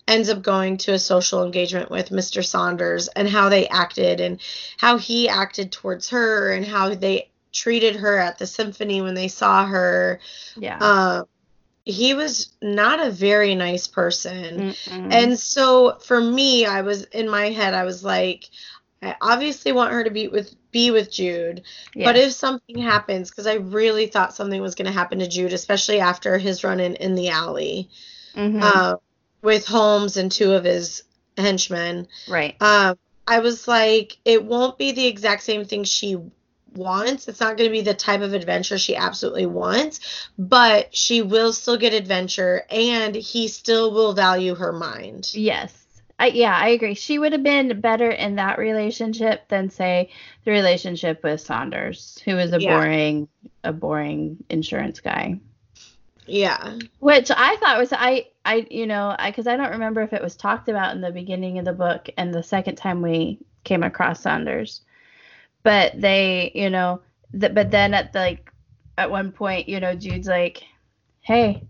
ends up going to a social engagement with, Mr. Saunders, and how they acted and how he acted towards her and how they treated her at the symphony when they saw her. Yeah. Um, he was not a very nice person. Mm-mm. And so for me, I was in my head, I was like, I obviously want her to be with be with Jude. But if something happens, because I really thought something was going to happen to Jude, especially after his run in in the alley Mhm. uh, with Holmes and two of his henchmen, right. um, I was like, it won't be the exact same thing she wants. It's not going to be the type of adventure she absolutely wants, but she will still get adventure, and he still will value her mind. Yes. I, yeah, I agree. She would have been better in that relationship than say the relationship with Saunders, who is a Yeah. boring a boring insurance guy. Yeah. Which I thought was I I you know, I cuz I don't remember if it was talked about in the beginning of the book and the second time we came across Saunders. But they, you know, th- but then at the, like at one point, you know, Jude's like, "Hey,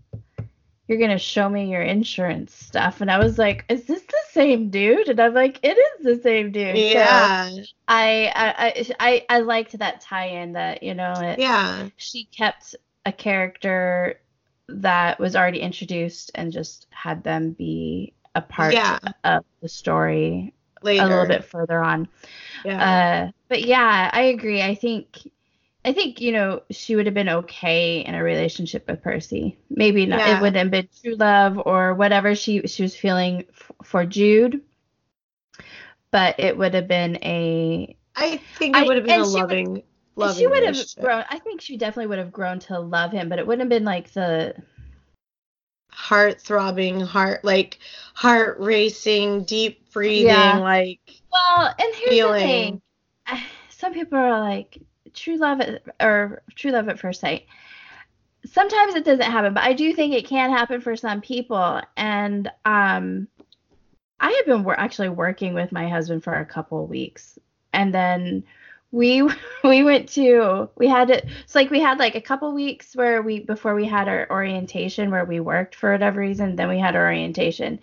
you're going to show me your insurance stuff." And I was like, "Is this the same dude?" And I'm like, "It is the same dude." So Yeah. I I I I, I liked that tie-in that, you know, it, Yeah. she kept a character that was already introduced and just had them be a part Yeah. of the story Later. a little bit further on. Yeah. Uh, but yeah, I agree. I think I think you know she would have been okay in a relationship with Percy. Maybe not. Yeah. It wouldn't have been true love or whatever she she was feeling f- for Jude. But it would have been a I think it would have been and a would- loving, loving she would have grown. I think she definitely would have grown to love him, but it wouldn't have been like the heart throbbing, heart like heart racing, deep breathing, Yeah. like well. And here's feeling. the thing: *sighs* some people are like true love at, or true love at first sight. Sometimes it doesn't happen, but I do think it can happen for some people. And um, I have been wor- actually working with my husband for a couple of weeks, and then we *laughs* we went to we had it it's like we had like a couple weeks where we before we had our orientation where we worked for whatever reason then we had our orientation.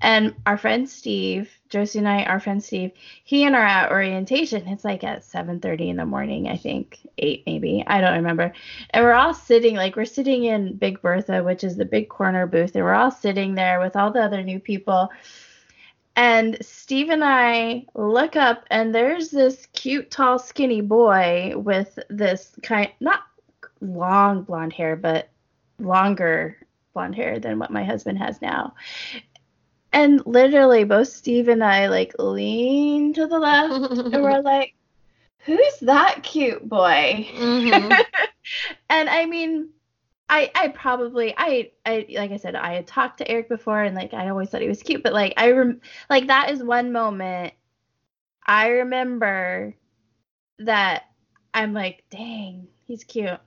And our friend steve josie and i our friend steve he and our at orientation it's like at 7.30 in the morning i think 8 maybe i don't remember. And we're all sitting like we're sitting in big bertha which is the big corner booth and we're all sitting there with all the other new people and Steve and I look up, and there's this cute, tall, skinny boy with this kind, not long blonde hair, but longer blonde hair than what my husband has now. And literally, both Steve and I like lean to the left, and we're *laughs* like, who's that cute boy? Mm-hmm. *laughs* and I mean, I I probably I I like I said I had talked to Eric before and like I always thought he was cute, but like I rem- like that is one moment I remember that I'm like, dang, he's cute.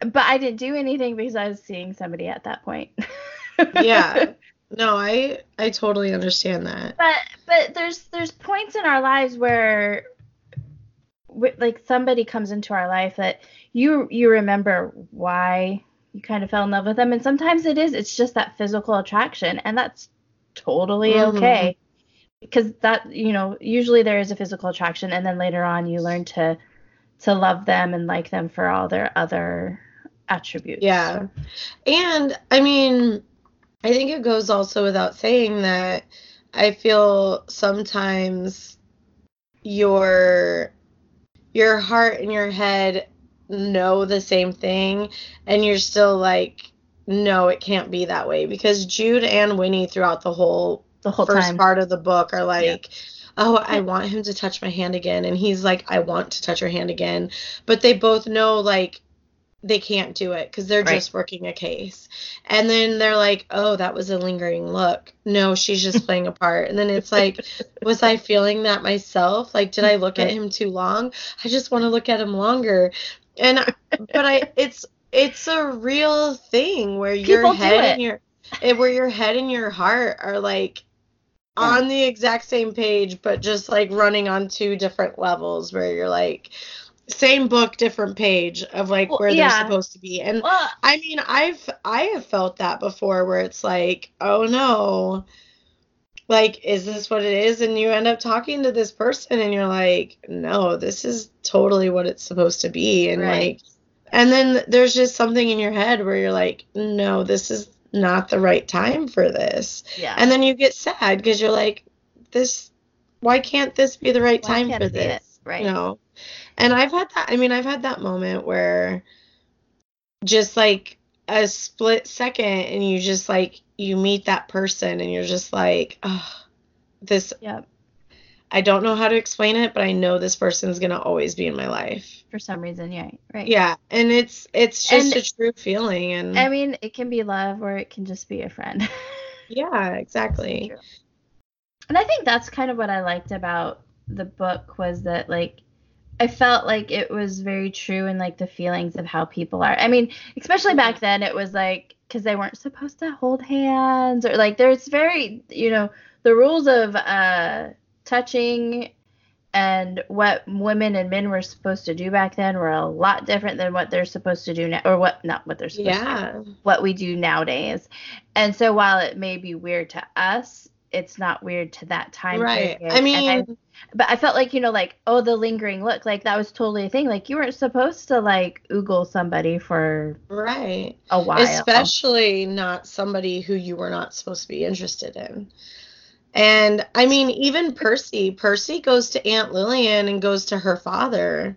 But I didn't do anything because I was seeing somebody at that point. yeah. *laughs* No, I I totally understand that. But but there's there's points in our lives where like somebody comes into our life that you you remember why you kind of fell in love with them. And sometimes it is it's just that physical attraction and that's totally mm-hmm. okay. Because that you know usually there is a physical attraction and then later on you learn to to love them and like them for all their other attributes. Yeah. And i mean i think it goes also without saying that i feel sometimes your your heart and your head know the same thing and you're still like no it can't be that way because jude and winnie throughout the whole the whole first time. part of the book are like yeah. oh i want him to touch my hand again and he's like i want to touch her hand again but they both know like they can't do it because they're right. just working a case. And then they're like, oh, that was a lingering look. No, she's just *laughs* playing a part. And then it's like, was I feeling that myself? Like, did I look at him too long? I just want to look at him longer. And, *laughs* but I, it's, it's a real thing where People your head and your, where your head and your heart are like, yeah. on the exact same page, but just like running on two different levels where you're like, same book different page of like well, where yeah. they're supposed to be and well, i mean i've i have felt that before where it's like oh no like is this what it is? And you end up talking to this person and you're like no this is totally what it's supposed to be. And right. like and then there's just something in your head where you're like no this is not the right time for this. Yeah. And then you get sad because you're like this why can't this be the right why time for this it? right you know? And I've had that, I mean, I've had that moment where just like a split second and you just like, you meet that person and you're just like, oh, this. Yep. I don't know how to explain it, but I know this person's gonna always be in my life. For some reason, yeah, right. Yeah, and it's it's just and, a true feeling, and I mean, it can be love or it can just be a friend. *laughs* yeah, exactly. And I think that's kind of what I liked about the book was that like I felt like it was very true in like the feelings of how people are. I mean, especially back then, it was like because they weren't supposed to hold hands or like there's very you know the rules of uh touching and what women and men were supposed to do back then were a lot different than what they're supposed to do now or what not what they're supposed yeah. to do, what we do nowadays. And so while it may be weird to us, it's not weird to that time right. period. I mean, I, but I felt like you know, like oh, the lingering look, like that was totally a thing. Like you weren't supposed to like oogle somebody for right a while, especially not somebody who you were not supposed to be interested in. And I mean, even Percy, Percy goes to Aunt Lillian and goes to her father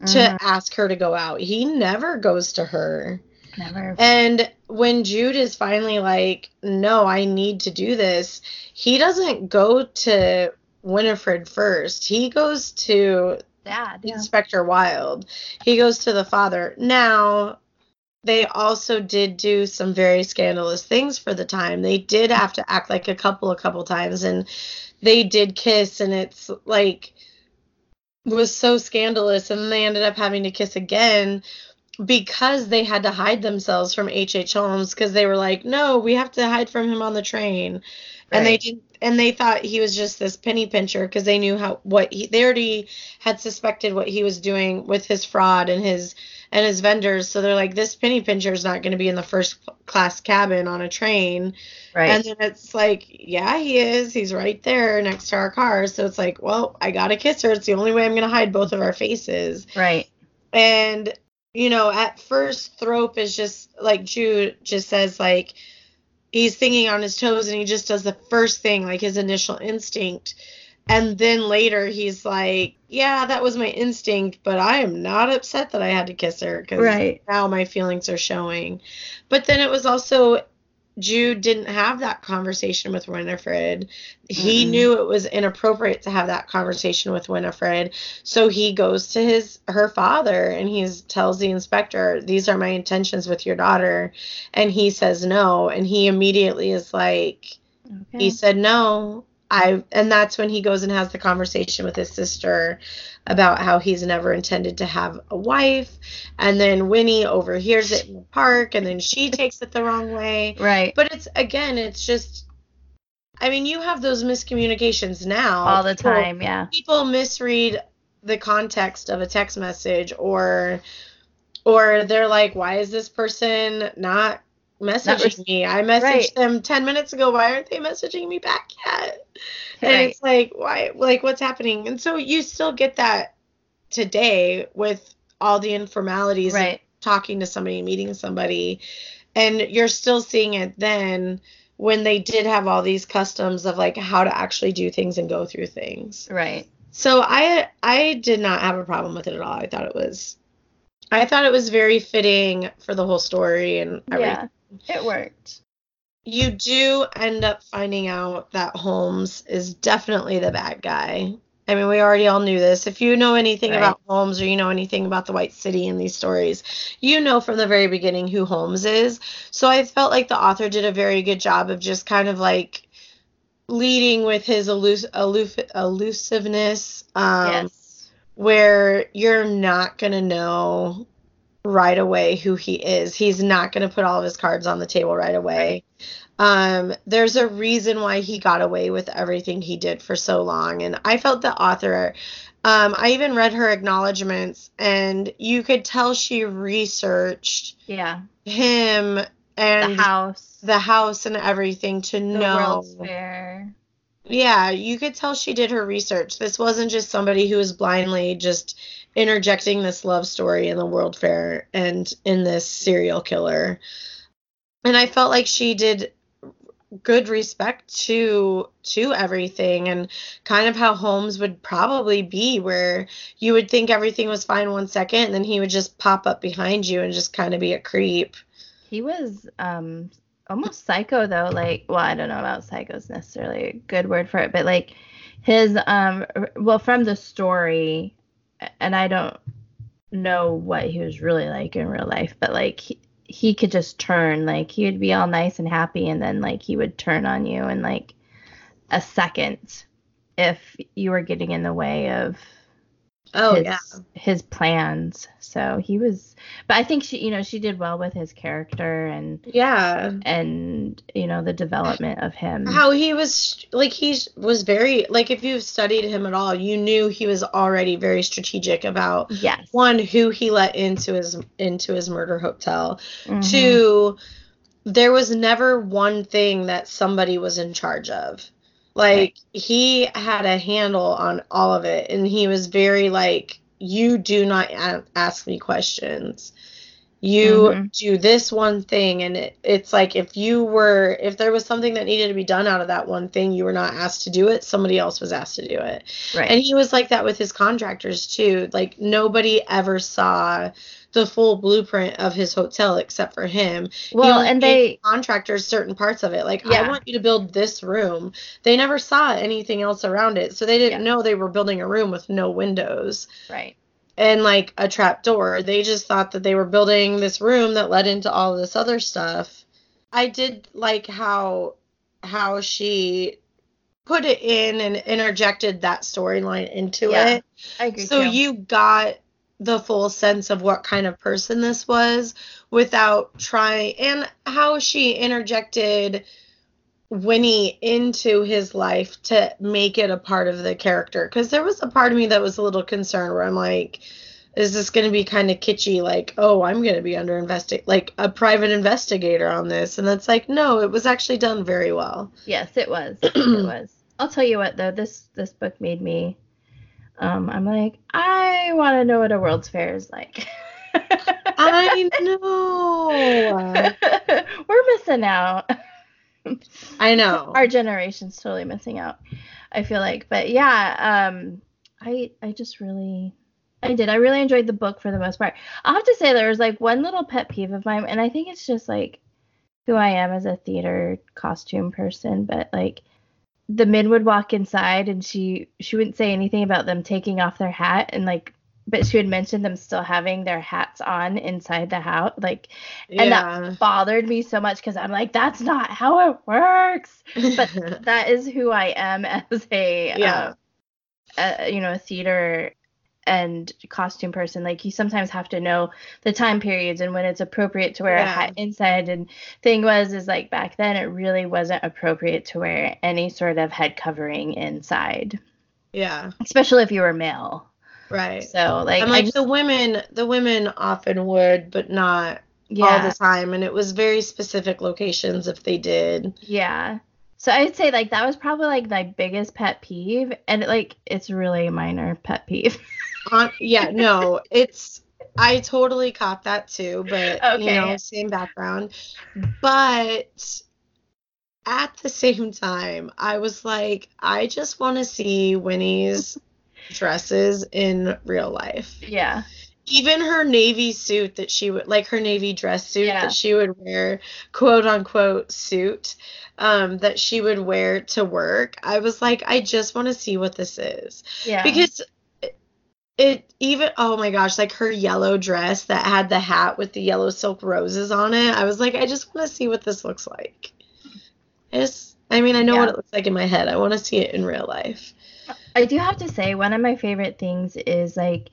mm-hmm. to ask her to go out. He never goes to her. Never. And when Jude is finally like, no, I need to do this, he doesn't go to Winifred first. He goes to Dad, yeah. Inspector Wilde. He goes to the father. Now, they also did do some very scandalous things for the time. They did have to act like a couple a couple times and they did kiss and it's like was so scandalous and they ended up having to kiss again because they had to hide themselves from H.H. H. Holmes because they were like, no, we have to hide from him on the train. Right. And they didn't and they thought he was just this penny pincher because they knew how what he they already had suspected what he was doing with his fraud and his and his vendors so they're like this penny pincher is not going to be in the first class cabin on a train right and then it's like yeah he is he's right there next to our car so it's like well i gotta kiss her it's the only way i'm going to hide both of our faces right and you know, at first Thorpe is just like Jude just says like he's thinking on his toes and he just does the first thing like his initial instinct. And then later he's like, yeah, that was my instinct, but I am not upset that I had to kiss her because right. now my feelings are showing. But then it was also Jude didn't have that conversation with Winifred. He Mm-mm. knew it was inappropriate to have that conversation with Winifred. So he goes to his her father and he tells the inspector, "These are my intentions with your daughter." And he says no, and he immediately is like Okay. he said no. I and that's when he goes and has the conversation with his sister about how he's never intended to have a wife. And then Winnie overhears it in the park and then she takes it the wrong way. right. But it's again, it's just I mean, you have those miscommunications now. All the People- time, yeah. People misread the context of a text message or or they're like, why is this person not messaging res- me? I messaged Right. them 10 minutes ago. Why aren't they messaging me back yet? And Right. it's like, why like what's happening? And so you still get that today with all the informalities of Right. talking to somebody, meeting somebody, and you're still seeing it then when they did have all these customs of like how to actually do things and go through things. Right. So I I did not have a problem with it at all. I thought it was I thought it was very fitting for the whole story and everything. Yeah. It worked. You do end up finding out that Holmes is definitely the bad guy. I mean, we already all knew this. If you know anything Right. about Holmes or you know anything about the White City in these stories, you know from the very beginning who Holmes is. So I felt like the author did a very good job of just kind of like leading with his elus- aloof- elusiveness, um, yes. where you're not going to know right away who he is. He's not going to put all of his cards on the table right away. Um, there's a reason why he got away with everything he did for so long. And I felt the author, um, I even read her acknowledgments, and you could tell she researched Yeah. him The and house. the house and everything to the know. World's Fair. Yeah, you could tell she did her research. This wasn't just somebody who was blindly just interjecting this love story in the World Fair and in this serial killer. And I felt like she did good respect to to everything and kind of how Holmes would probably be where you would think everything was fine one second and then he would just pop up behind you and just kind of be a creep. He was um almost psycho though. Like, well, I don't know about psycho's necessarily a good word for it, but like his um well from the story, and I don't know what he was really like in real life, but like he, he could just turn like he would be all nice and happy and then like he would turn on you in like a second if you were getting in the way of Oh his, yeah. his plans. So he was, but I think she, you know, she did well with his character and Yeah. and you know the development of him. how he was like he was very like if you've studied him at all you knew he was already very strategic about yes. one who he let into his into his murder hotel Mhm. two there was never one thing that somebody was in charge of like he had a handle on all of it and he was very like you do not a- ask me questions you Mhm. do this one thing and it, it's like if you were if there was something that needed to be done out of that one thing you were not asked to do it somebody else was asked to do it Right. and he was like that with his contractors too like nobody ever saw the full blueprint of his hotel except for him well, and gave they contractors certain parts of it like i want you to build this room they never saw anything else around it so they didn't Yeah. know they were building a room with no windows right. And like a trap door. They just thought that they were building this room that led into all this other stuff. I did like how how she put it in and interjected that storyline into Yeah, it. I agree. So too. you got the full sense of what kind of person this was without trying and how she interjected Winnie into his life to make it a part of the character. Because there was a part of me that was a little concerned where I'm like, is this going to be kind of kitschy? Like, oh, I'm going to be under investigate, like a private investigator on this. And that's like, no, it was actually done very well. Yes, it was. it *clears throat* was. I'll tell you what though, this this book made me um I'm like, I want to know what a World's Fair is like. I *laughs* know. We're missing out. *laughs* I know. *laughs* Our generation's totally missing out. I feel like, but yeah, um, I I just really, I did. I really enjoyed the book for the most part. I'll have to say there was like one little pet peeve of mine, and I think it's just like who I am as a theater costume person, but like the men would walk inside and she she wouldn't say anything about them taking off their hat and like but she had mentioned them still having their hats on inside the house like and Yeah. that bothered me so much because i'm like that's not how it works but *laughs* that is who i am *laughs* as a Yeah. uh, a, you know a theater and costume person like you sometimes have to know the time periods and when it's appropriate to wear a hat inside and thing was is like back then it really wasn't appropriate to wear any sort of head covering inside yeah. especially if you were male Right. so like, and like just, the women the women often would but not yeah all the time and it was very specific locations if they did Yeah. So I'd say like that was probably like my biggest pet peeve and like it's really a minor pet peeve. On, *laughs* uh, yeah no it's i totally caught that too but you Okay. know same background but at the same time i was like i just want to see winnie's dresses in real life yeah. even her navy suit that she would like her navy dress suit Yeah. that she would wear quote unquote suit um that she would wear to work i was like i just want to see what this is Yeah. because it, it even oh my gosh like her yellow dress that had the hat with the yellow silk roses on it i was like i just want to see what this looks like I just i mean i know Yeah. what it looks like in my head i want to see it in real life I do have to say one of my favorite things is like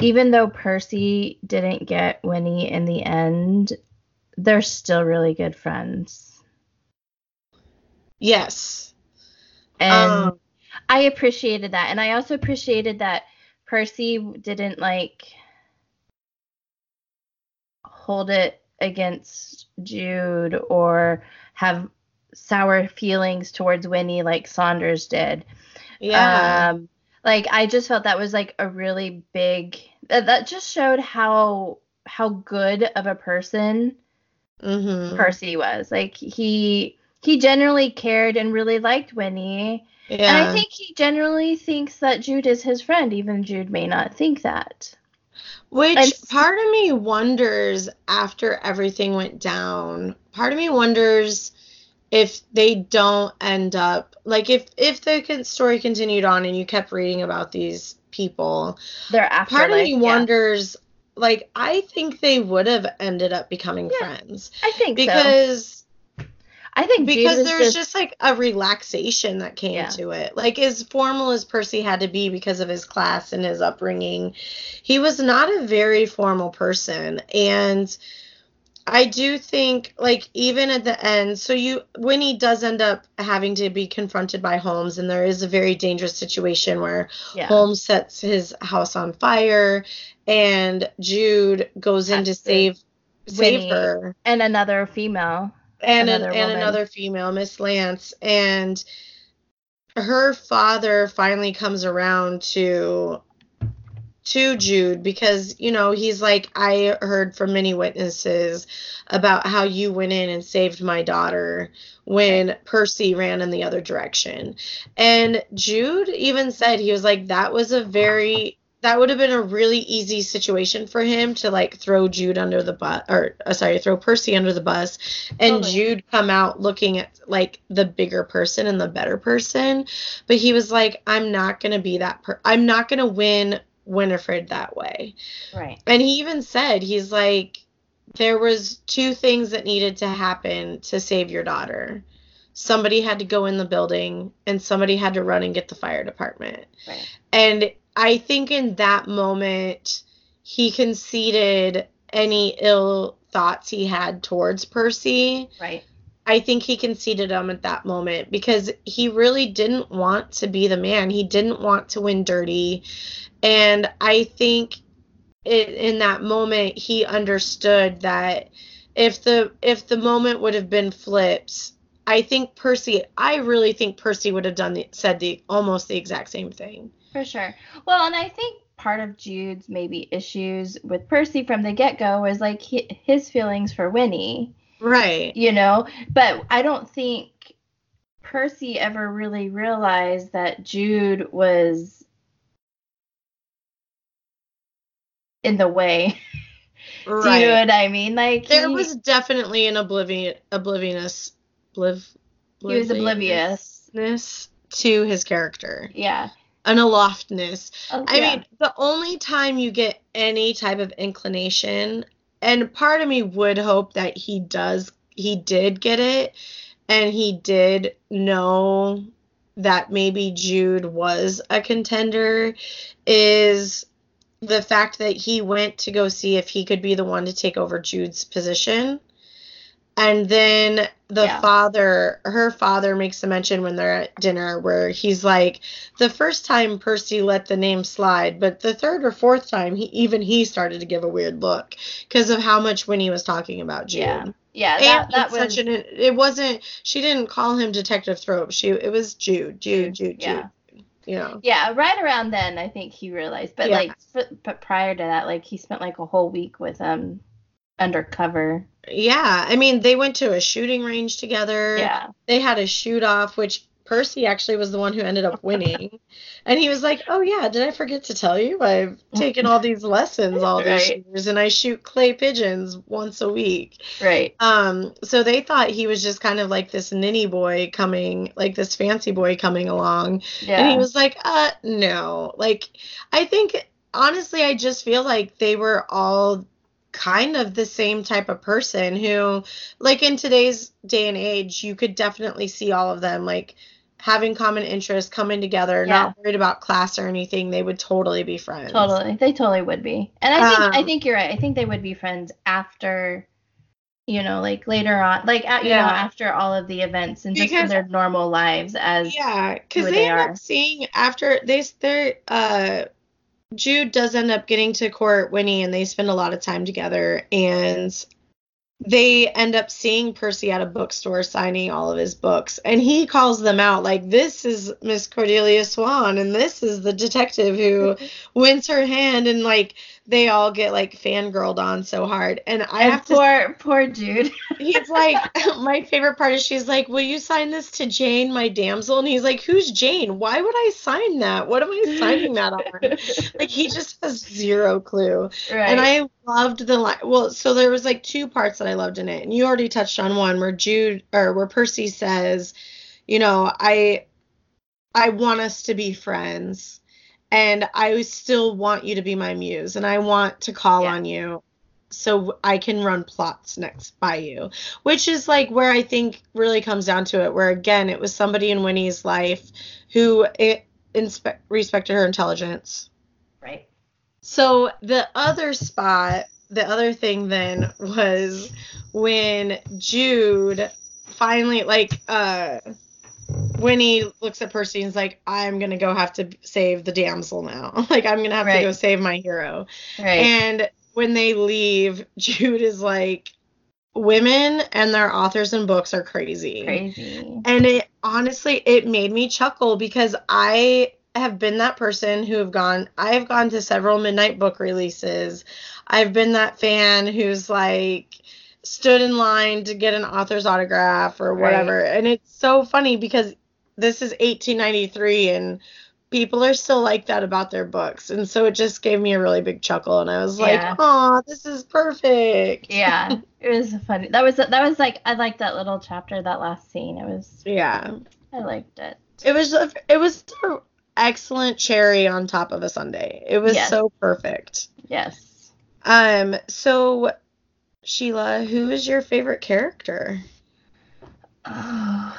even though Percy didn't get Winnie in the end, they're still really good friends. yes And Um, I appreciated that. And I also appreciated that Percy didn't like hold it against Jude or have sour feelings towards Winnie like Saunders did. Yeah Um like I just felt that was like a really big that, that just showed how how good of a person mm-hmm. Percy was. Like he he generally cared and really liked Winnie. yeah And I think he generally thinks that Jude is his friend, even Jude may not think that. Which And part of me wonders after everything went down, part of me wonders if they don't end up like if if the story continued on and you kept reading about these people, They're part of me yeah. wonders like I think they would have ended up becoming Yeah, friends I think so. because I think because Jude was there was just, just like a relaxation that came Yeah. to it. Like as formal as Percy had to be because of his class and his upbringing, he was not a very formal person. And I do think like even at the end, so you Winnie does end up having to be confronted by Holmes and there is a very dangerous situation where yeah. Holmes sets his house on fire and Jude goes in to save save her and another female. and an, another and another female, Miss Lance, and her father finally comes around to to Jude because you know he's like I heard from many witnesses about how you went in and saved my daughter when Percy ran in the other direction. And Jude even said he was like that was a very that would have been a really easy situation for him to like throw Jude under the bus or uh, sorry, throw Percy under the bus and Totally. Jude come out looking at like the bigger person and the better person. But he was like I'm not going to be that per I'm not going to win Winifred that way. Right. And he even said he's like there was two things that needed to happen to save your daughter. Somebody had to go in the building and somebody had to run and get the fire department. Right. And I think in that moment he conceded any ill thoughts he had towards Percy. Right. I think he conceded him at that moment because he really didn't want to be the man. He didn't want to win dirty. And I think it, in that moment he understood that if the if the moment would have been flips, I think Percy I really think Percy would have done the, said the almost the exact same thing. For sure. Well, and I think part of Jude's maybe issues with Percy from the get go was like hi- his feelings for Winnie, Right. you know? But I don't think Percy ever really realized that Jude was in the way. *laughs* Do you know what I mean? Like there he, was definitely an oblivion oblivionous bliv, he was obliviousness to his character. Yeah. An aloftness. Oh, I yeah. mean, the only time you get any type of inclination, and part of me would hope that he does, he did get it, and he did know that maybe Jude was a contender, is the fact that he went to go see if he could be the one to take over Jude's position. And then the Yeah. father, her father makes a mention when they're at dinner where he's like, the first time Percy let the name slide, but the third or fourth time, he even he started to give a weird look because of how much Winnie was talking about Jude. Yeah. Yeah. That that was such an it wasn't she didn't call him Detective Thorpe. She it was Jude, Jude, Jude, Jude. Yeah. You know. Yeah, right around then I think he realized. But Yeah. like but prior to that, like he spent like a whole week with um undercover. Yeah. I mean, they went to a shooting range together. Yeah. They had a shoot off, which Percy actually was the one who ended up winning. *laughs* and he was like, Oh yeah, did I forget to tell you? I've taken all these lessons all these Right. years and I shoot clay pigeons once a week. Right. Um, so they thought he was just kind of like this ninny boy coming, like this fancy boy coming along. Yeah. And he was like, uh, no. Like, I think, honestly, I just feel like they were all kind of the same type of person who, like, in today's day and age, you could definitely see all of them, like, having common interests, coming together, Yeah. not worried about class or anything. They would totally be friends. Totally. They totally would be. And I think I Um, think you're right. I think they would be friends after you know, like later on, like at, you know, after all of the events and just in their normal lives as Yeah, because they, they end are. up seeing after they they're uh Jude does end up getting to court Winnie and they spend a lot of time together and they end up seeing Percy at a bookstore signing all of his books and he calls them out like this is Miss Cordelia Swan and this is the detective who *laughs* wins her hand and like they all get like fangirled on so hard. And I and have to poor poor Jude. *laughs* he's like *laughs* my favorite part is she's like will you sign this to jane my damsel? And he's like who's jane? Why would i sign that? What am i signing that on? *laughs* Like he just has zero clue. Right. and i loved the line well so there was like two parts that i loved in it. And you already touched on one where jude or where percy says you know i i want us to be friends and i still want you to be my muse and i want to call Yeah. on you so I can run plots next by you, which is like where I think really comes down to it. Where again, it was somebody in Winnie's life who it inspe- respected her intelligence. right. So the other spot, the other thing then was when Jude finally like uh Winnie looks at Percy and is like, I'm gonna go have to save the damsel now. *laughs* like I'm gonna have to go save my hero. Right. And when they leave, *laughs* Jude is like, women and their authors and books are crazy. Crazy. And it honestly, it made me chuckle because I have been that person who have gone, I have gone to several midnight book releases. I've been that fan who's like, stood in line to get an author's autograph or Right. whatever. And it's so funny because this is 1893 and people are still like that about their books. And so it just gave me a really big chuckle and I was like, Yeah. "Oh, this is perfect." Yeah. *laughs* It was funny. That was that was like I liked that little chapter, that last scene. It was Yeah. I liked it. It was it was excellent cherry on top of a sundae. It was Yes. so perfect. Yes. Um so Sheila, who is your favorite character? Oh, *sighs*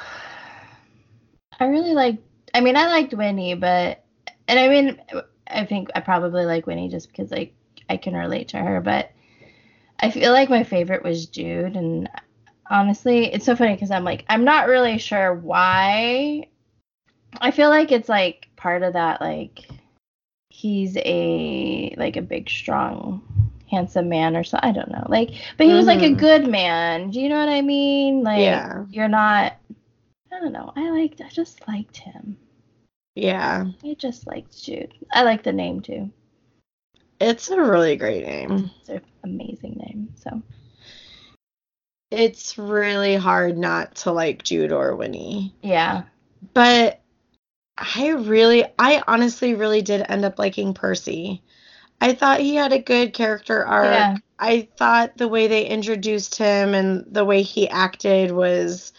I really like. I mean, I liked Winnie, but and I mean, I think I probably like Winnie just because like I can relate to her. But I feel like my favorite was Jude, and honestly, it's so funny because I'm like I'm not really sure why. I feel like it's like part of that like he's a like a big strong handsome man or so I don't know like but he was like a Mhm. good man do you know what I mean like Yeah. you're not I don't know. I liked I just liked him. Yeah. I just liked Jude. I like the name too. It's a really great name. It's an amazing name. So It's really hard not to like Jude or Winnie. yeah. But I really, I honestly really did end up liking Percy. I thought he had a good character arc. Yeah. I thought the way they introduced him and the way he acted was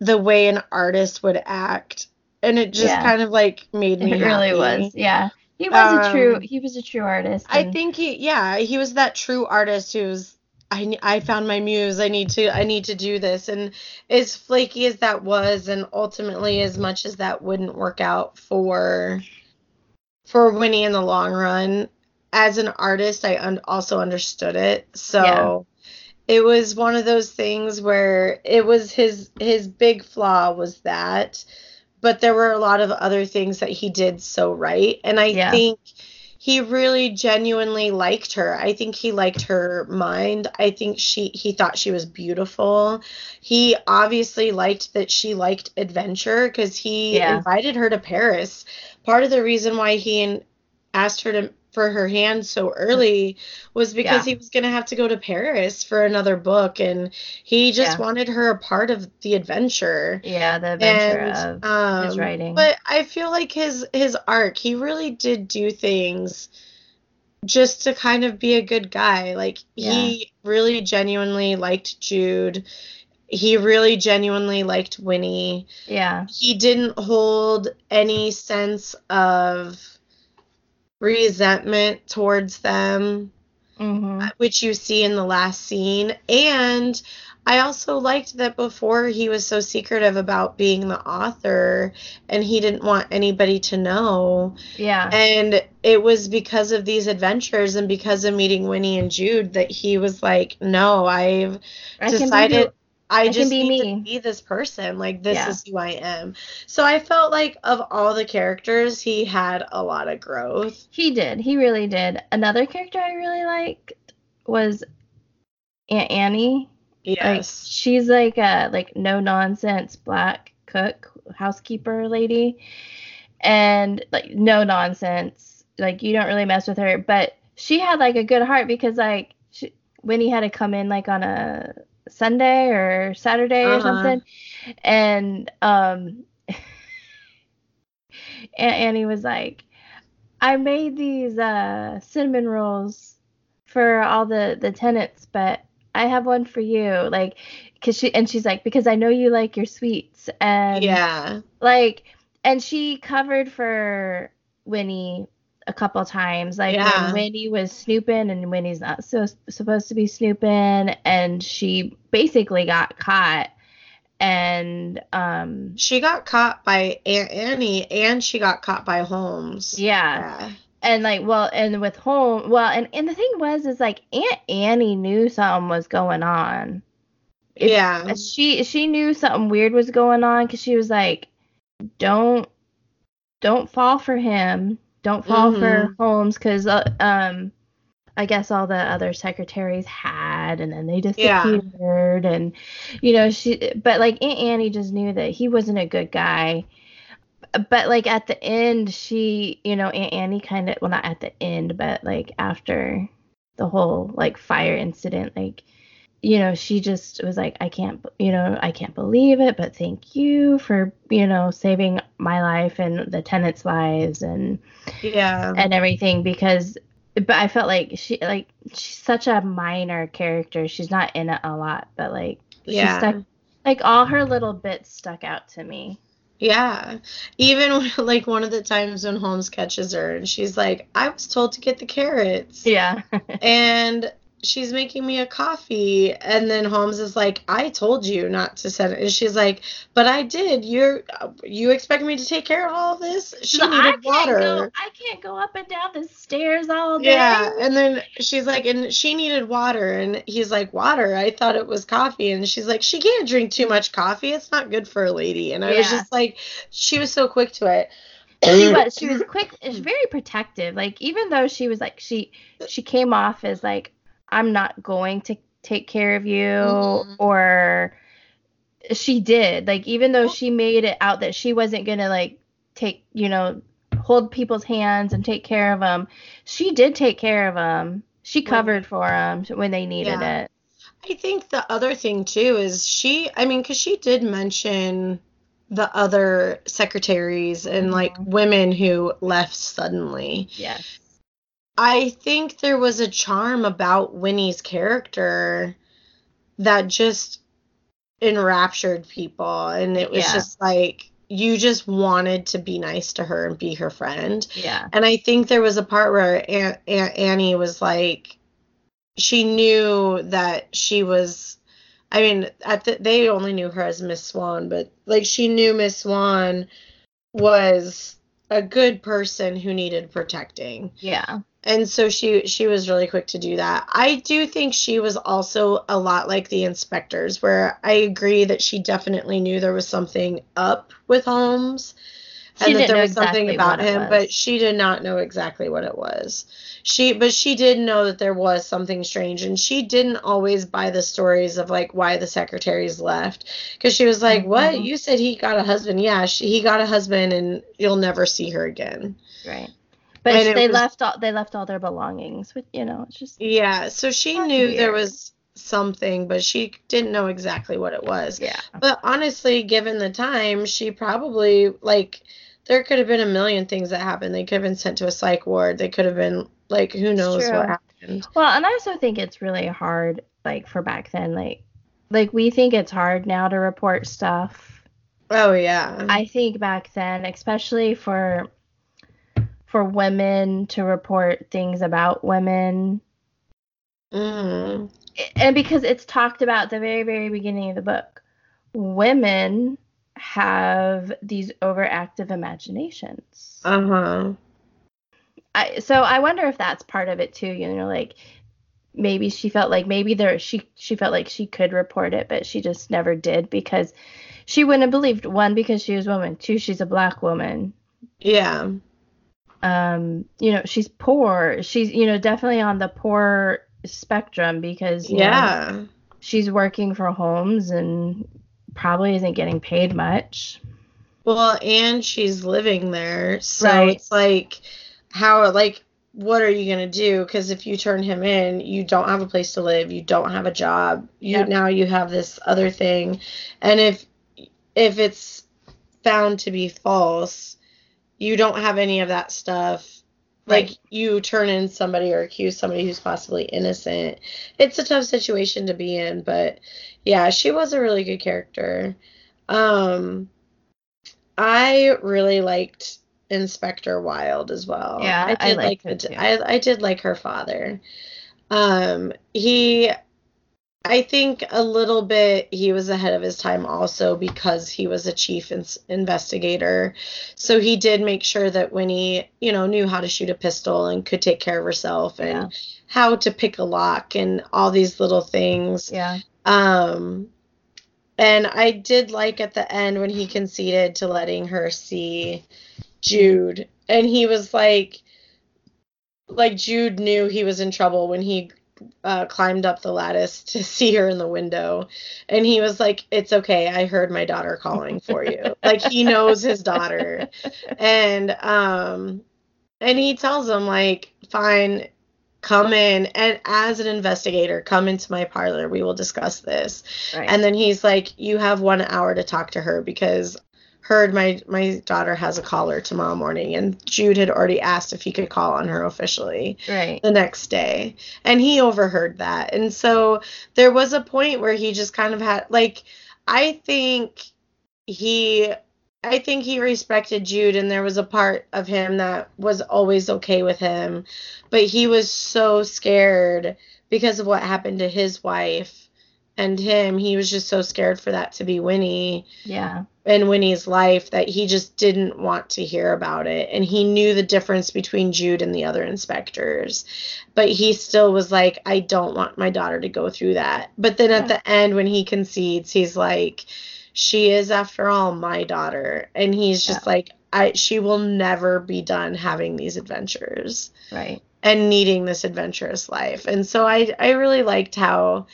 the way an artist would act. And it just Yeah. kind of like made me It really happy. was. Yeah. He was a true Um, he was a true artist. I think he yeah, he was that true artist who's I I found my muse. I need to I need to do this. And as flaky as that was and ultimately as much as that wouldn't work out for for Winnie in the long run, as an artist I un- also understood it. So Yeah. it was one of those things where it was his his big flaw was that but there were a lot of other things that he did so right and i Yeah. think he really genuinely liked her. I think he liked her mind. I think she he thought she was beautiful. He obviously liked that she liked adventure because he Yeah. invited her to paris. Part of the reason why he asked her to for her hand so early was because Yeah. he was going to have to go to Paris for another book and he just Yeah. wanted her a part of the adventure yeah, the adventure and of um his writing. but I feel like his his arc he really did do things just to kind of be a good guy like he really genuinely liked Jude he really genuinely liked Winnie yeah. he didn't hold any sense of resentment towards them, hmm which you see in the last scene. And I also liked that before he was so secretive about being the author and he didn't want anybody to know. Yeah. And it was because of these adventures and because of meeting Winnie and Jude that he was like, no, I've I decided who- I, just be need me. to be this person. Like this Yeah. is who I am. So I felt like of all the characters, he had a lot of growth. He did. He really did. Another character I really liked was Aunt Annie. Like Yes. she's like a like no nonsense black cook housekeeper lady, and like no nonsense. Like you don't really mess with her, but she had like a good heart because like she, Winnie had to come in like on a Sunday or Saturday or Uh-huh. something, and um, *laughs* Aunt Annie was like, I made these uh cinnamon rolls for all the the tenants, but I have one for you. Like, cause she and she's like, because I know you like your sweets, and yeah. like, and she covered for Winnie a couple times, like Yeah. when Winnie was snooping and Winnie's not so supposed to be snooping, and she basically got caught, and um, She got caught by Aunt Annie and she got caught by Holmes. yeah. Yeah. and like well and with home well and and the thing was is like aunt annie knew something was going on If- Yeah. she she knew something weird was going on because she was like don't don't fall for him don't fall for holmes because uh, um i guess all the other secretaries had and then they Yeah. disappeared and you know she but like aunt annie just knew that he wasn't a good guy but like at the end she you know aunt annie kind of well not at the end but like after the whole like fire incident like you know she just was like i can't you know i can't believe it but thank you for you know saving my life and the tenants lives and Yeah. and everything because but i felt like she like she's such a minor character she's not in it a lot but like she Yeah. stuck like all her little bits stuck out to me Yeah. Even *laughs* like one of the times when Holmes catches her and she's like, I was told to get the carrots. yeah *laughs* And she's making me a coffee. And then Holmes is like, I told you not to send it. And she's like, but I did. You're, you expect me to take care of all of this? She So needed can't water. go I can't go up and down the stairs all day. Yeah, and then she's like, and she needed water, and he's like, water. I thought it was coffee, and she's like, she can't drink too much coffee. It's not good for a lady. And I was just like, she was so quick to it. she uh, was she was quick she was very protective like even though she was like she she came off as like i'm not going to take care of you Mhm. or she did like even though she made it out that she wasn't gonna like take you know hold people's hands and take care of them she did take care of them she covered for them when they needed Yeah. it I think the other thing too is she, I mean, because she did mention the other secretaries and like Mhm. women who left suddenly. yes I think there was a charm about Winnie's character that just enraptured people and it was Yeah. just like you just wanted to be nice to her and be her friend. Yeah. And I think there was a part where Aunt, An- Annie was like, she knew that she was. I mean, at the, they only knew her as Miss Swan, but like she knew Miss Swan was a good person who needed protecting, Yeah. And so she she was really quick to do that. I do think she was also a lot like the inspectors, where I agree that she definitely knew there was something up with Holmes She and that there was something about him, but she did not know exactly what it was. She but she did know that there was something strange and she didn't always buy the stories of like why the secretaries left cuz she was like, "What? Mhm. You said he got a husband." Yeah, she, he got a husband and you'll never see her again. Right. But they was- left all they left all their belongings with you know, it's just Yeah, so she knew there was something, but she didn't know exactly what it was. yeah. But honestly, given the time, she probably like there could have been a million things that happened. They could have been sent to a psych ward. They could have been like who knows what happened. Well, and I also think it's really hard like for back then like like we think it's hard now to report stuff. Oh yeah. I think back then, especially for for women to report things about women mm and because it's talked about at the very very beginning of the book women have these overactive imaginations Uh-huh. I, so i wonder if that's part of it too you know like maybe she felt like maybe there she she felt like she could report it but she just never did because she wouldn't have believed one because she was a woman two she's a black woman Yeah. Um you know she's poor she's you know definitely on the poor spectrum because you know, Yeah. she's working for Holmes and probably isn't getting paid much. Well, and she's living there. So Right. it's like how like what are you going to do cuz if you turn him in, you don't have a place to live, you don't have a job. You Yep. now you have this other thing. And if if it's found to be false, you don't have any of that stuff. Like Right. you turn in somebody or accuse somebody who's possibly innocent. It's a tough situation to be in, but yeah, she was a really good character. Um I really liked Inspector Wilde as well. Yeah, I I did like liked the him t- too. I I did like her father. Um he I think a little bit he was ahead of his time also because he was a chief ins- investigator. So he did make sure that Winnie, you know, knew how to shoot a pistol and could take care of herself and Yeah. how to pick a lock and all these little things. Yeah. Um, and I did like at the end when he conceded to letting her see Jude, and he was like, like Jude knew he was in trouble when he uh, climbed up the lattice to *laughs* see her in the window, and he was like, "It's okay, I heard my daughter calling for you." *laughs* like he knows his daughter, and um, and he tells him like, "Fine." Come in and as an investigator, come into my parlor. We will discuss this. Right. And then he's like, "You have one hour to talk to her because heard my my daughter has a caller tomorrow morning." And Jude had already asked if he could call on her officially right. the next day, and he overheard that. And so there was a point where he just kind of had like, I think he. I think he respected Jude, and there was a part of him that was always okay with him, but he was so scared because of what happened to his wife and him. He was just so scared for that to be Winnie Yeah. in Winnie's life that he just didn't want to hear about it. And he knew the difference between Jude and the other inspectors. But he still was like, I don't want my daughter to go through that. But then at the end, when he concedes, he's like, She is, after all, my daughter. And he's just like, I, she will never be done having these adventures Right. and needing this adventurous life. And so I I really liked how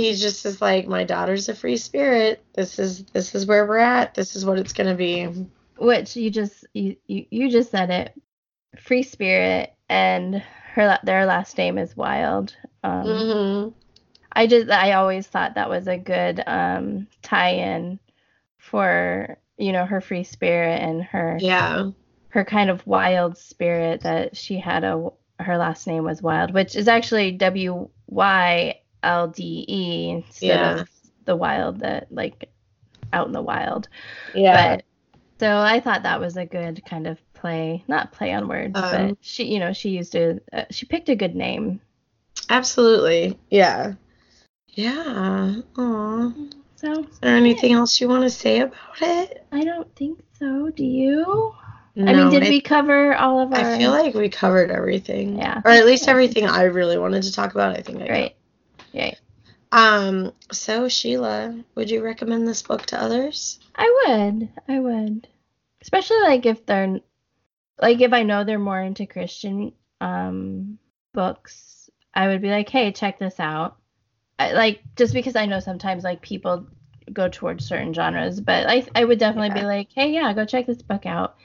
he just is like my daughter's a free spirit. This is this is where we're at. This is what it's going to be. Which you just you, you you just said it. Free spirit and her their last name is Wilde. Um, Mhm. I just I always thought that was a good um tie-in for you know her free spirit and her Yeah. her kind of wild spirit that she had a her last name was Wilde, which is actually W Y L D E instead Yeah. of the wild that like out in the wild. Yeah. But so I thought that was a good kind of play, not play on words, Um, but she, you know, she used a, uh, she picked a good name. Absolutely. Yeah. Yeah. Aw. So Is there anything else you want to say about it? I don't think so. Do you? No, I mean, did I, we cover all of our? I feel like we covered everything. Yeah. Or at least everything I really wanted to talk about. I think I. Right. Right. Um. So Sheila, would you recommend this book to others? I would. I would. Especially like if they're like if I know they're more into Christian um books, I would be like, "Hey, check this out." I, like just because I know sometimes like people go towards certain genres, but I I would definitely be like, "Hey, yeah, go check this book out."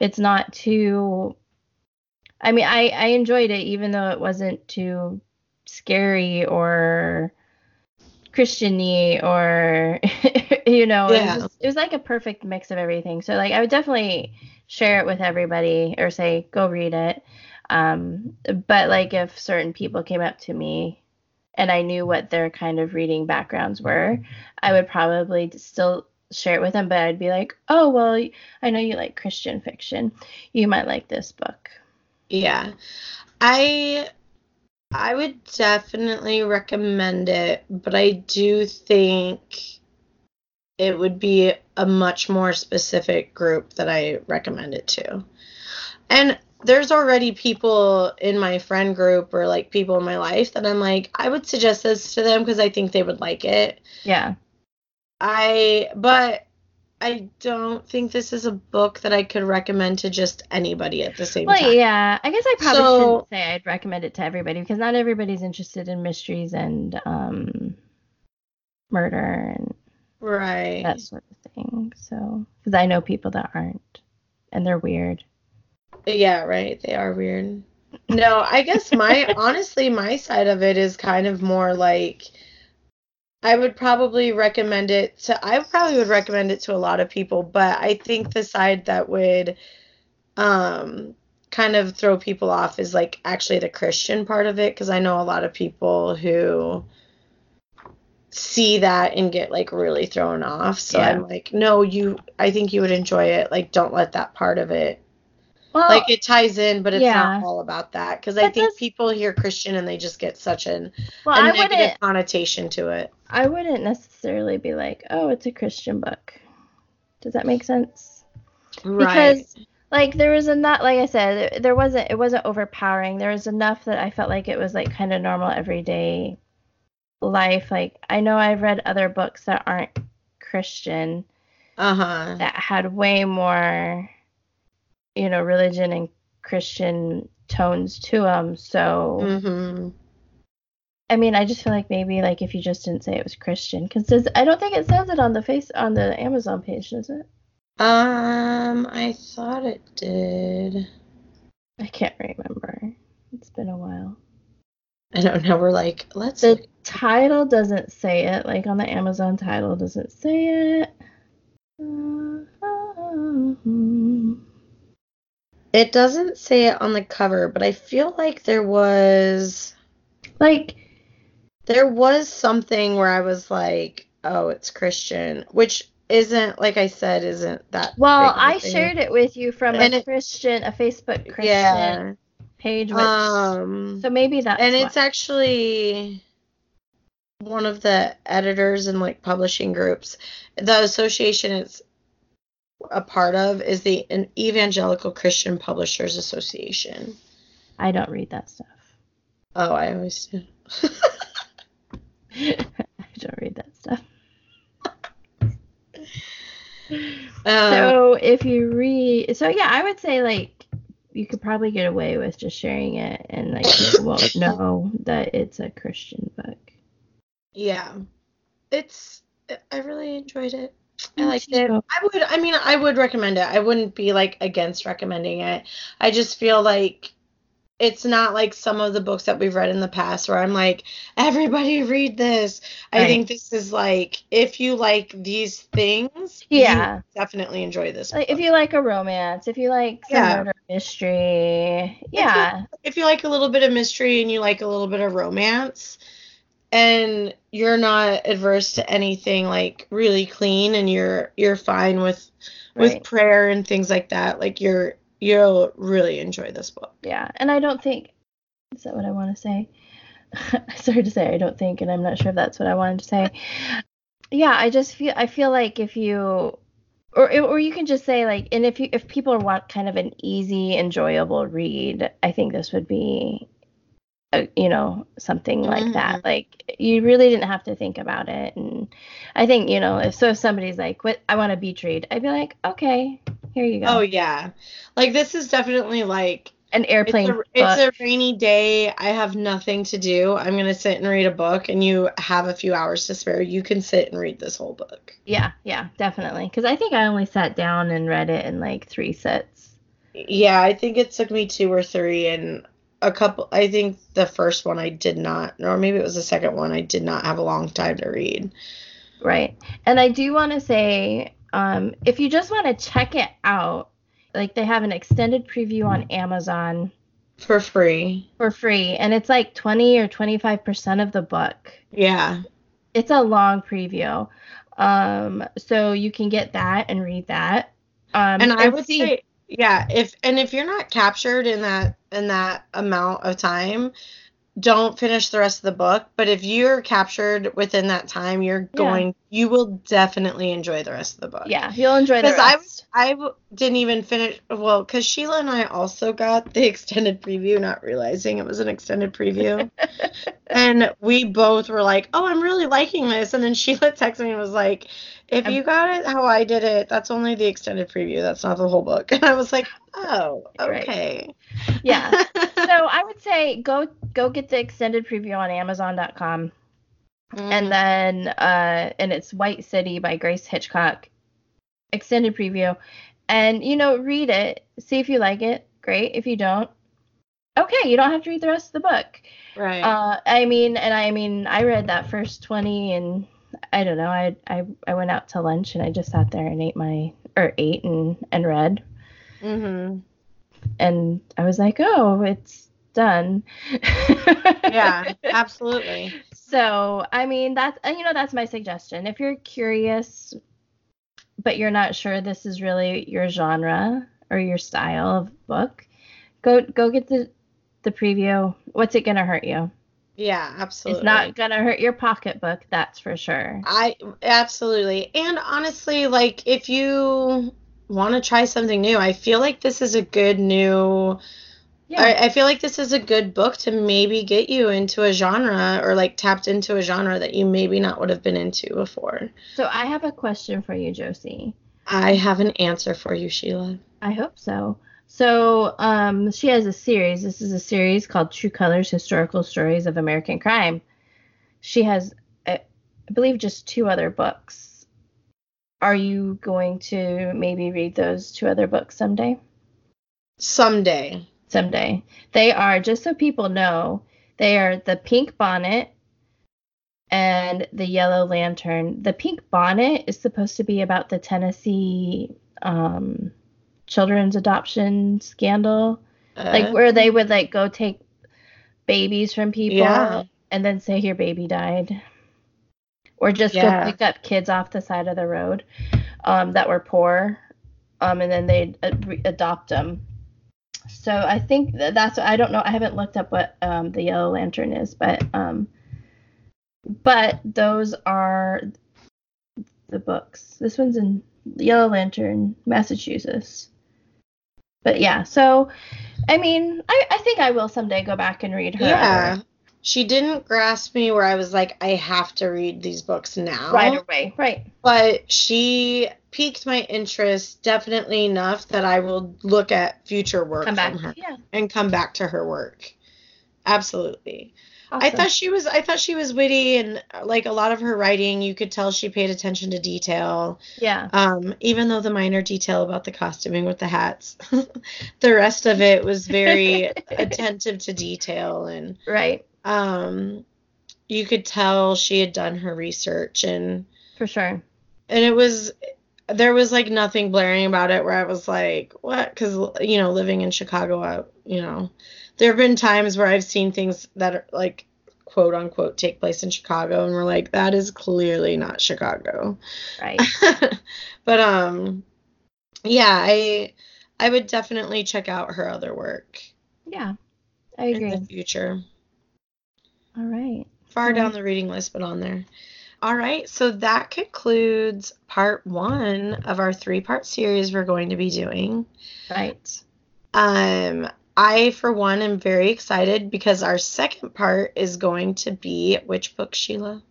It's not too I mean, I I enjoyed it even though it wasn't too scary or Christiany or *laughs* you know, it, was just- it was like a perfect mix of everything. So like I would definitely share it with everybody or say go read it. Um, but like if certain people came up to me and I knew what their kind of reading backgrounds were, I would probably still share it with them. But I'd be like, oh well, I know you like Christian fiction. You might like this book. Yeah. I I would definitely recommend it, but I do think it would be a much more specific group that I recommend it to. And there's already people in my friend group or like people in my life that I'm like, I would suggest this to them because I think they would like it. Yeah. I but I don't think this is a book that I could recommend to just anybody at the same time. Well, time. yeah. I guess I probably So- shouldn't say I'd recommend it to everybody because not everybody's interested in mysteries and um, murder and Right. that sort of thing. So, because I know people that aren't, and they're weird. Yeah, right. They are weird. No, I guess my *laughs* honestly my side of it is kind of more like I would probably recommend it to I probably would recommend it to a lot of people, but I think the side that would um kind of throw people off is like actually the Christian part of it because I know a lot of people who see that and get like really thrown off. So Yeah. I'm like, no, you I think you would enjoy it. Like don't let that part of it Well, like it ties in, but it's yeah. not all about that. Because I think people hear Christian and they just get such an, well, a I negative connotation to it. I wouldn't necessarily be like, oh, it's a Christian book. Does that make sense? Right. Because like there was enough like I said, there- there wasn't it wasn't overpowering. There was enough that I felt like it was like kind of normal everyday life. Like I know I've read other books that aren't Christian uh huh. that had way more you know, religion and Christian tones to them. So hmm I mean, I just feel like maybe like if you just didn't say it was Christian, because I don't think it says it on the face on the Amazon page, does it? Um, I thought it did. I can't remember. It's been a while. I don't know. We're like, let's. The title doesn't say it. Like on the Amazon title doesn't say it. It doesn't say it on the cover, but I feel like there was Like there was something where I was like, oh, it's Christian, which isn't like I said, isn't that. well, big of a I thing. shared it with you from And a it- Christian, a Facebook Christian Yeah. page, which Um. so maybe that and why. it's actually one of the editors and like publishing groups the association it's a part of is the evangelical christian publishers association. I don't read that stuff. oh i always do. *laughs* I don't read that stuff. uh, *laughs* so if you read so yeah i would say like you could probably get away with just sharing it and like people won't *laughs* know that it's a christian book. Yeah. It's i really enjoyed it i Me liked it i would i mean i would recommend it i wouldn't be like against recommending it i just feel like it's not like some of the books that we've read in the past where I'm like, everybody read this. I think this is like, if you like these things, Yeah. you definitely enjoy this. Like if you like a romance, if you like some Yeah. murder mystery, yeah, if you like a little bit of mystery and you like a little bit of romance and you're not adverse to anything like really clean and you're you're fine with with prayer and things like that like you're you'll really enjoy this book yeah. And I don't think is that what I want to say? *laughs* sorry to say I don't think, and I'm not sure if that's what I wanted to say. Yeah, I just feel I feel like if you or or you can just say like and if you if people want kind of an easy enjoyable read i think this would be a, you know something like that. Mm-hmm. Like you really didn't have to think about it. And i think you know if so if somebody's like what i want a beach read i'd be like okay here you go. Oh yeah. Like this is definitely like an it's airplane a, it's a rainy day. I have nothing to do. I'm gonna sit and read a book and you have a few hours to spare. You can sit and read this whole book. Yeah yeah definitely. Because i think i only sat down and read it in like three sits Yeah, I think it took me two or three, and a couple. I think the first one I did not, or maybe it was the second one. I did not have a long time to read. Right. And I do want to say, um, if you just want to check it out, like they have an extended preview on Amazon For free. for free, and it's like 20 or 25% of the book. Yeah. It's a long preview. Um, so you can get that and read that. Um, And I would see- say, yeah, if and if you're not captured in that in that amount of time, don't finish the rest of the book. But if you're captured within that time, you're Yeah. going. You will definitely enjoy the rest of the book. yeah, you'll enjoy the rest. Because I. I w- didn't even finish. Well, because Sheila and I also got the *laughs* extended preview, not realizing it was an extended preview. *laughs* and we both were like, "Oh, I'm really liking this." And then Sheila texted me and was like, "If you got it how I did it, that's only the extended preview. That's not the whole book." *laughs* And I was like, "Oh, Right. okay." yeah. *laughs* so I would say go go get the extended preview on Amazon.com. Mm. and then uh and it's white city by grace hitchcock extended preview and you know read it see if you like it great if you don't okay you don't have to read the rest of the book right. uh i mean and i mean i read that first 20 and i don't know i i, I went out to lunch and i just sat there and ate my or ate and and read mhm. and i was like oh it's done Yeah, *laughs* absolutely. So, I mean, that's and you know that's my suggestion. If you're curious but you're not sure this is really your genre or your style of book, go go get the the preview. What's it going to hurt you? Yeah, absolutely. It's not going to hurt your pocketbook, that's for sure. I absolutely. And honestly, like if you want to try something new, I feel like this is a good new Yeah. I, I feel like this is a good book to maybe get you into a genre or like tapped into a genre that you maybe not would have been into before. So, I have a question for you, Josie. I have an answer for you, Sheila. I hope so. So, um, she has a series. This is a series called True Colors Historical Stories of American Crime. She has, uh, I believe, just two other books. Are you going to maybe read those two other books someday? Someday. Someday. They are, just so people know, they are The Pink Bonnet and The Yellow Lantern. The Pink Bonnet is supposed to be about the Tennessee um, children's adoption scandal. like Uh, where they would like go take babies from people Yeah. and then say your baby died or just Yeah. go pick up kids off the side of the road um, that were poor um, and then they'd ad- adopt them so i think that that's i don't know i haven't looked up what um, the yellow lantern is but um, but those are the books this one's in yellow lantern massachusetts but yeah so I mean, I, I think I will someday go back and read her. yeah. She didn't grasp me where I was like, I have to read these books now. right away. Right. but she piqued my interest definitely enough that I will look at future work Come back. from her Yeah. and come back to her work. Absolutely. I thought she was I thought she was witty and like a lot of her writing you could tell she paid attention to detail. Yeah. Um even though the minor detail about the costuming with the hats *laughs* the rest of it was very *laughs* attentive to detail and right. um you could tell she had done her research and For sure. and it was there was like nothing blaring about it where I was like, what? Because you know, living in Chicago, I, you know, there have been times where I've seen things that are like quote unquote take place in Chicago, and we're like, that is clearly not Chicago. Right. *laughs* but um, yeah, I I would definitely check out her other work Yeah. I agree. in the future. All right. Far down Right. the reading list, but on there. All right, so that concludes part one of our three part series we're going to be doing. Right. Um, I, for one, am very excited because our second part is going to be which book, Sheila?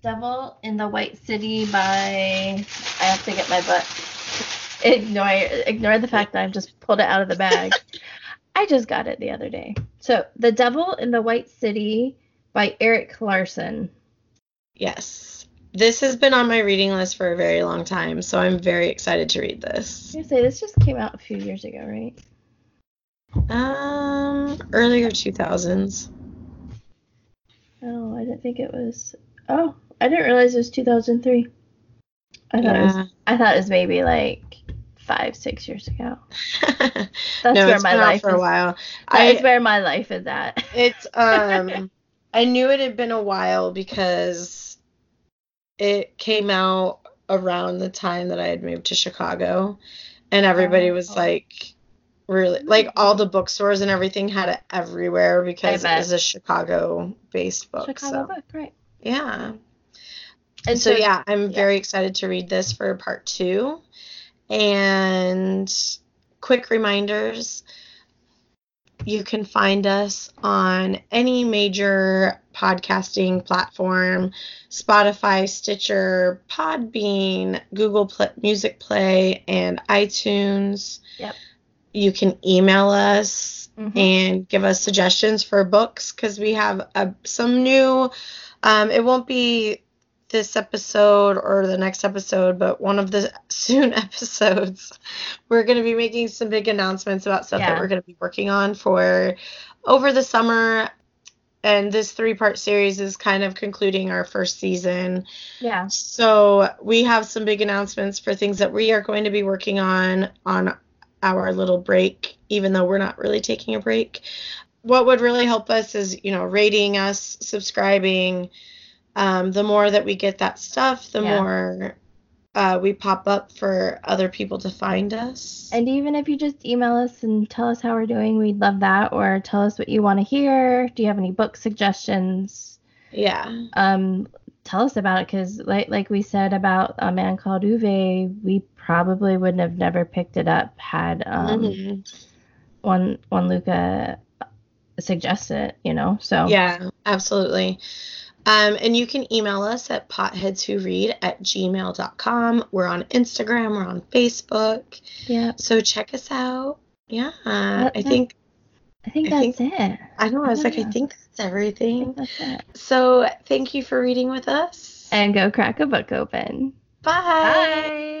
Devil in the White City by I have to get my butt. Ignore ignore the fact that I've just pulled it out of the bag. *laughs* I just got it the other day. So The Devil in the White City by Erik Larson. Yes. This has been on my reading list for a very long time, so I'm very excited to read this. I say this just came out a few years ago, right? Um, earlier 2000s. Oh, I didn't think it was. Oh, I didn't realize it was 2003. I thought it was. I thought it was maybe like five, six years ago. *laughs* That's no, where my life for a is. while. That is I, where my life is at. it's *laughs* um, I knew it had been a while because it came out around the time that I had moved to Chicago, and everybody was Oh. like, really, like all the bookstores and everything had it everywhere because it was a Chicago-based book. Chicago so book, right? yeah. And so, yeah, I'm yeah. very excited to read this for part two. And quick reminders you can find us on any major podcasting platform Spotify, Stitcher, Podbean, Google Play, Music Play, and iTunes. Yep. You can email us Mhm. and give us suggestions for books because we have uh some new. Um, it won't be this episode or the next episode, but one of the *laughs* soon episodes, we're going to be making some big announcements about stuff that we're going to be working on for over the summer. And this three part series is kind of concluding our first season. yeah, So we have some big announcements for things that we are going to be working on on our little break, even though we're not really taking a break. What would really help us is, you know, rating us, subscribing. Um, the more that we get that stuff, the Yeah. more uh, we pop up for other people to find us. and even if you just email us and tell us how we're doing, we'd love that. Or tell us what you want to hear. Do you have any book suggestions? yeah. Um, tell us about it because, like, like we said about a man called Ove, we probably wouldn't have never picked it up had um Mhm. one one Luca suggested it. You know, so Yeah, absolutely. Um, and you can email us at potheadswhoread at gmail.com. We're on Instagram, we're on Facebook. yeah. So check us out. Yeah, I think, I think I that's it. I know, I was like, I think that's I everything. it. So thank you for reading with us. And go crack a book open. Bye. Bye.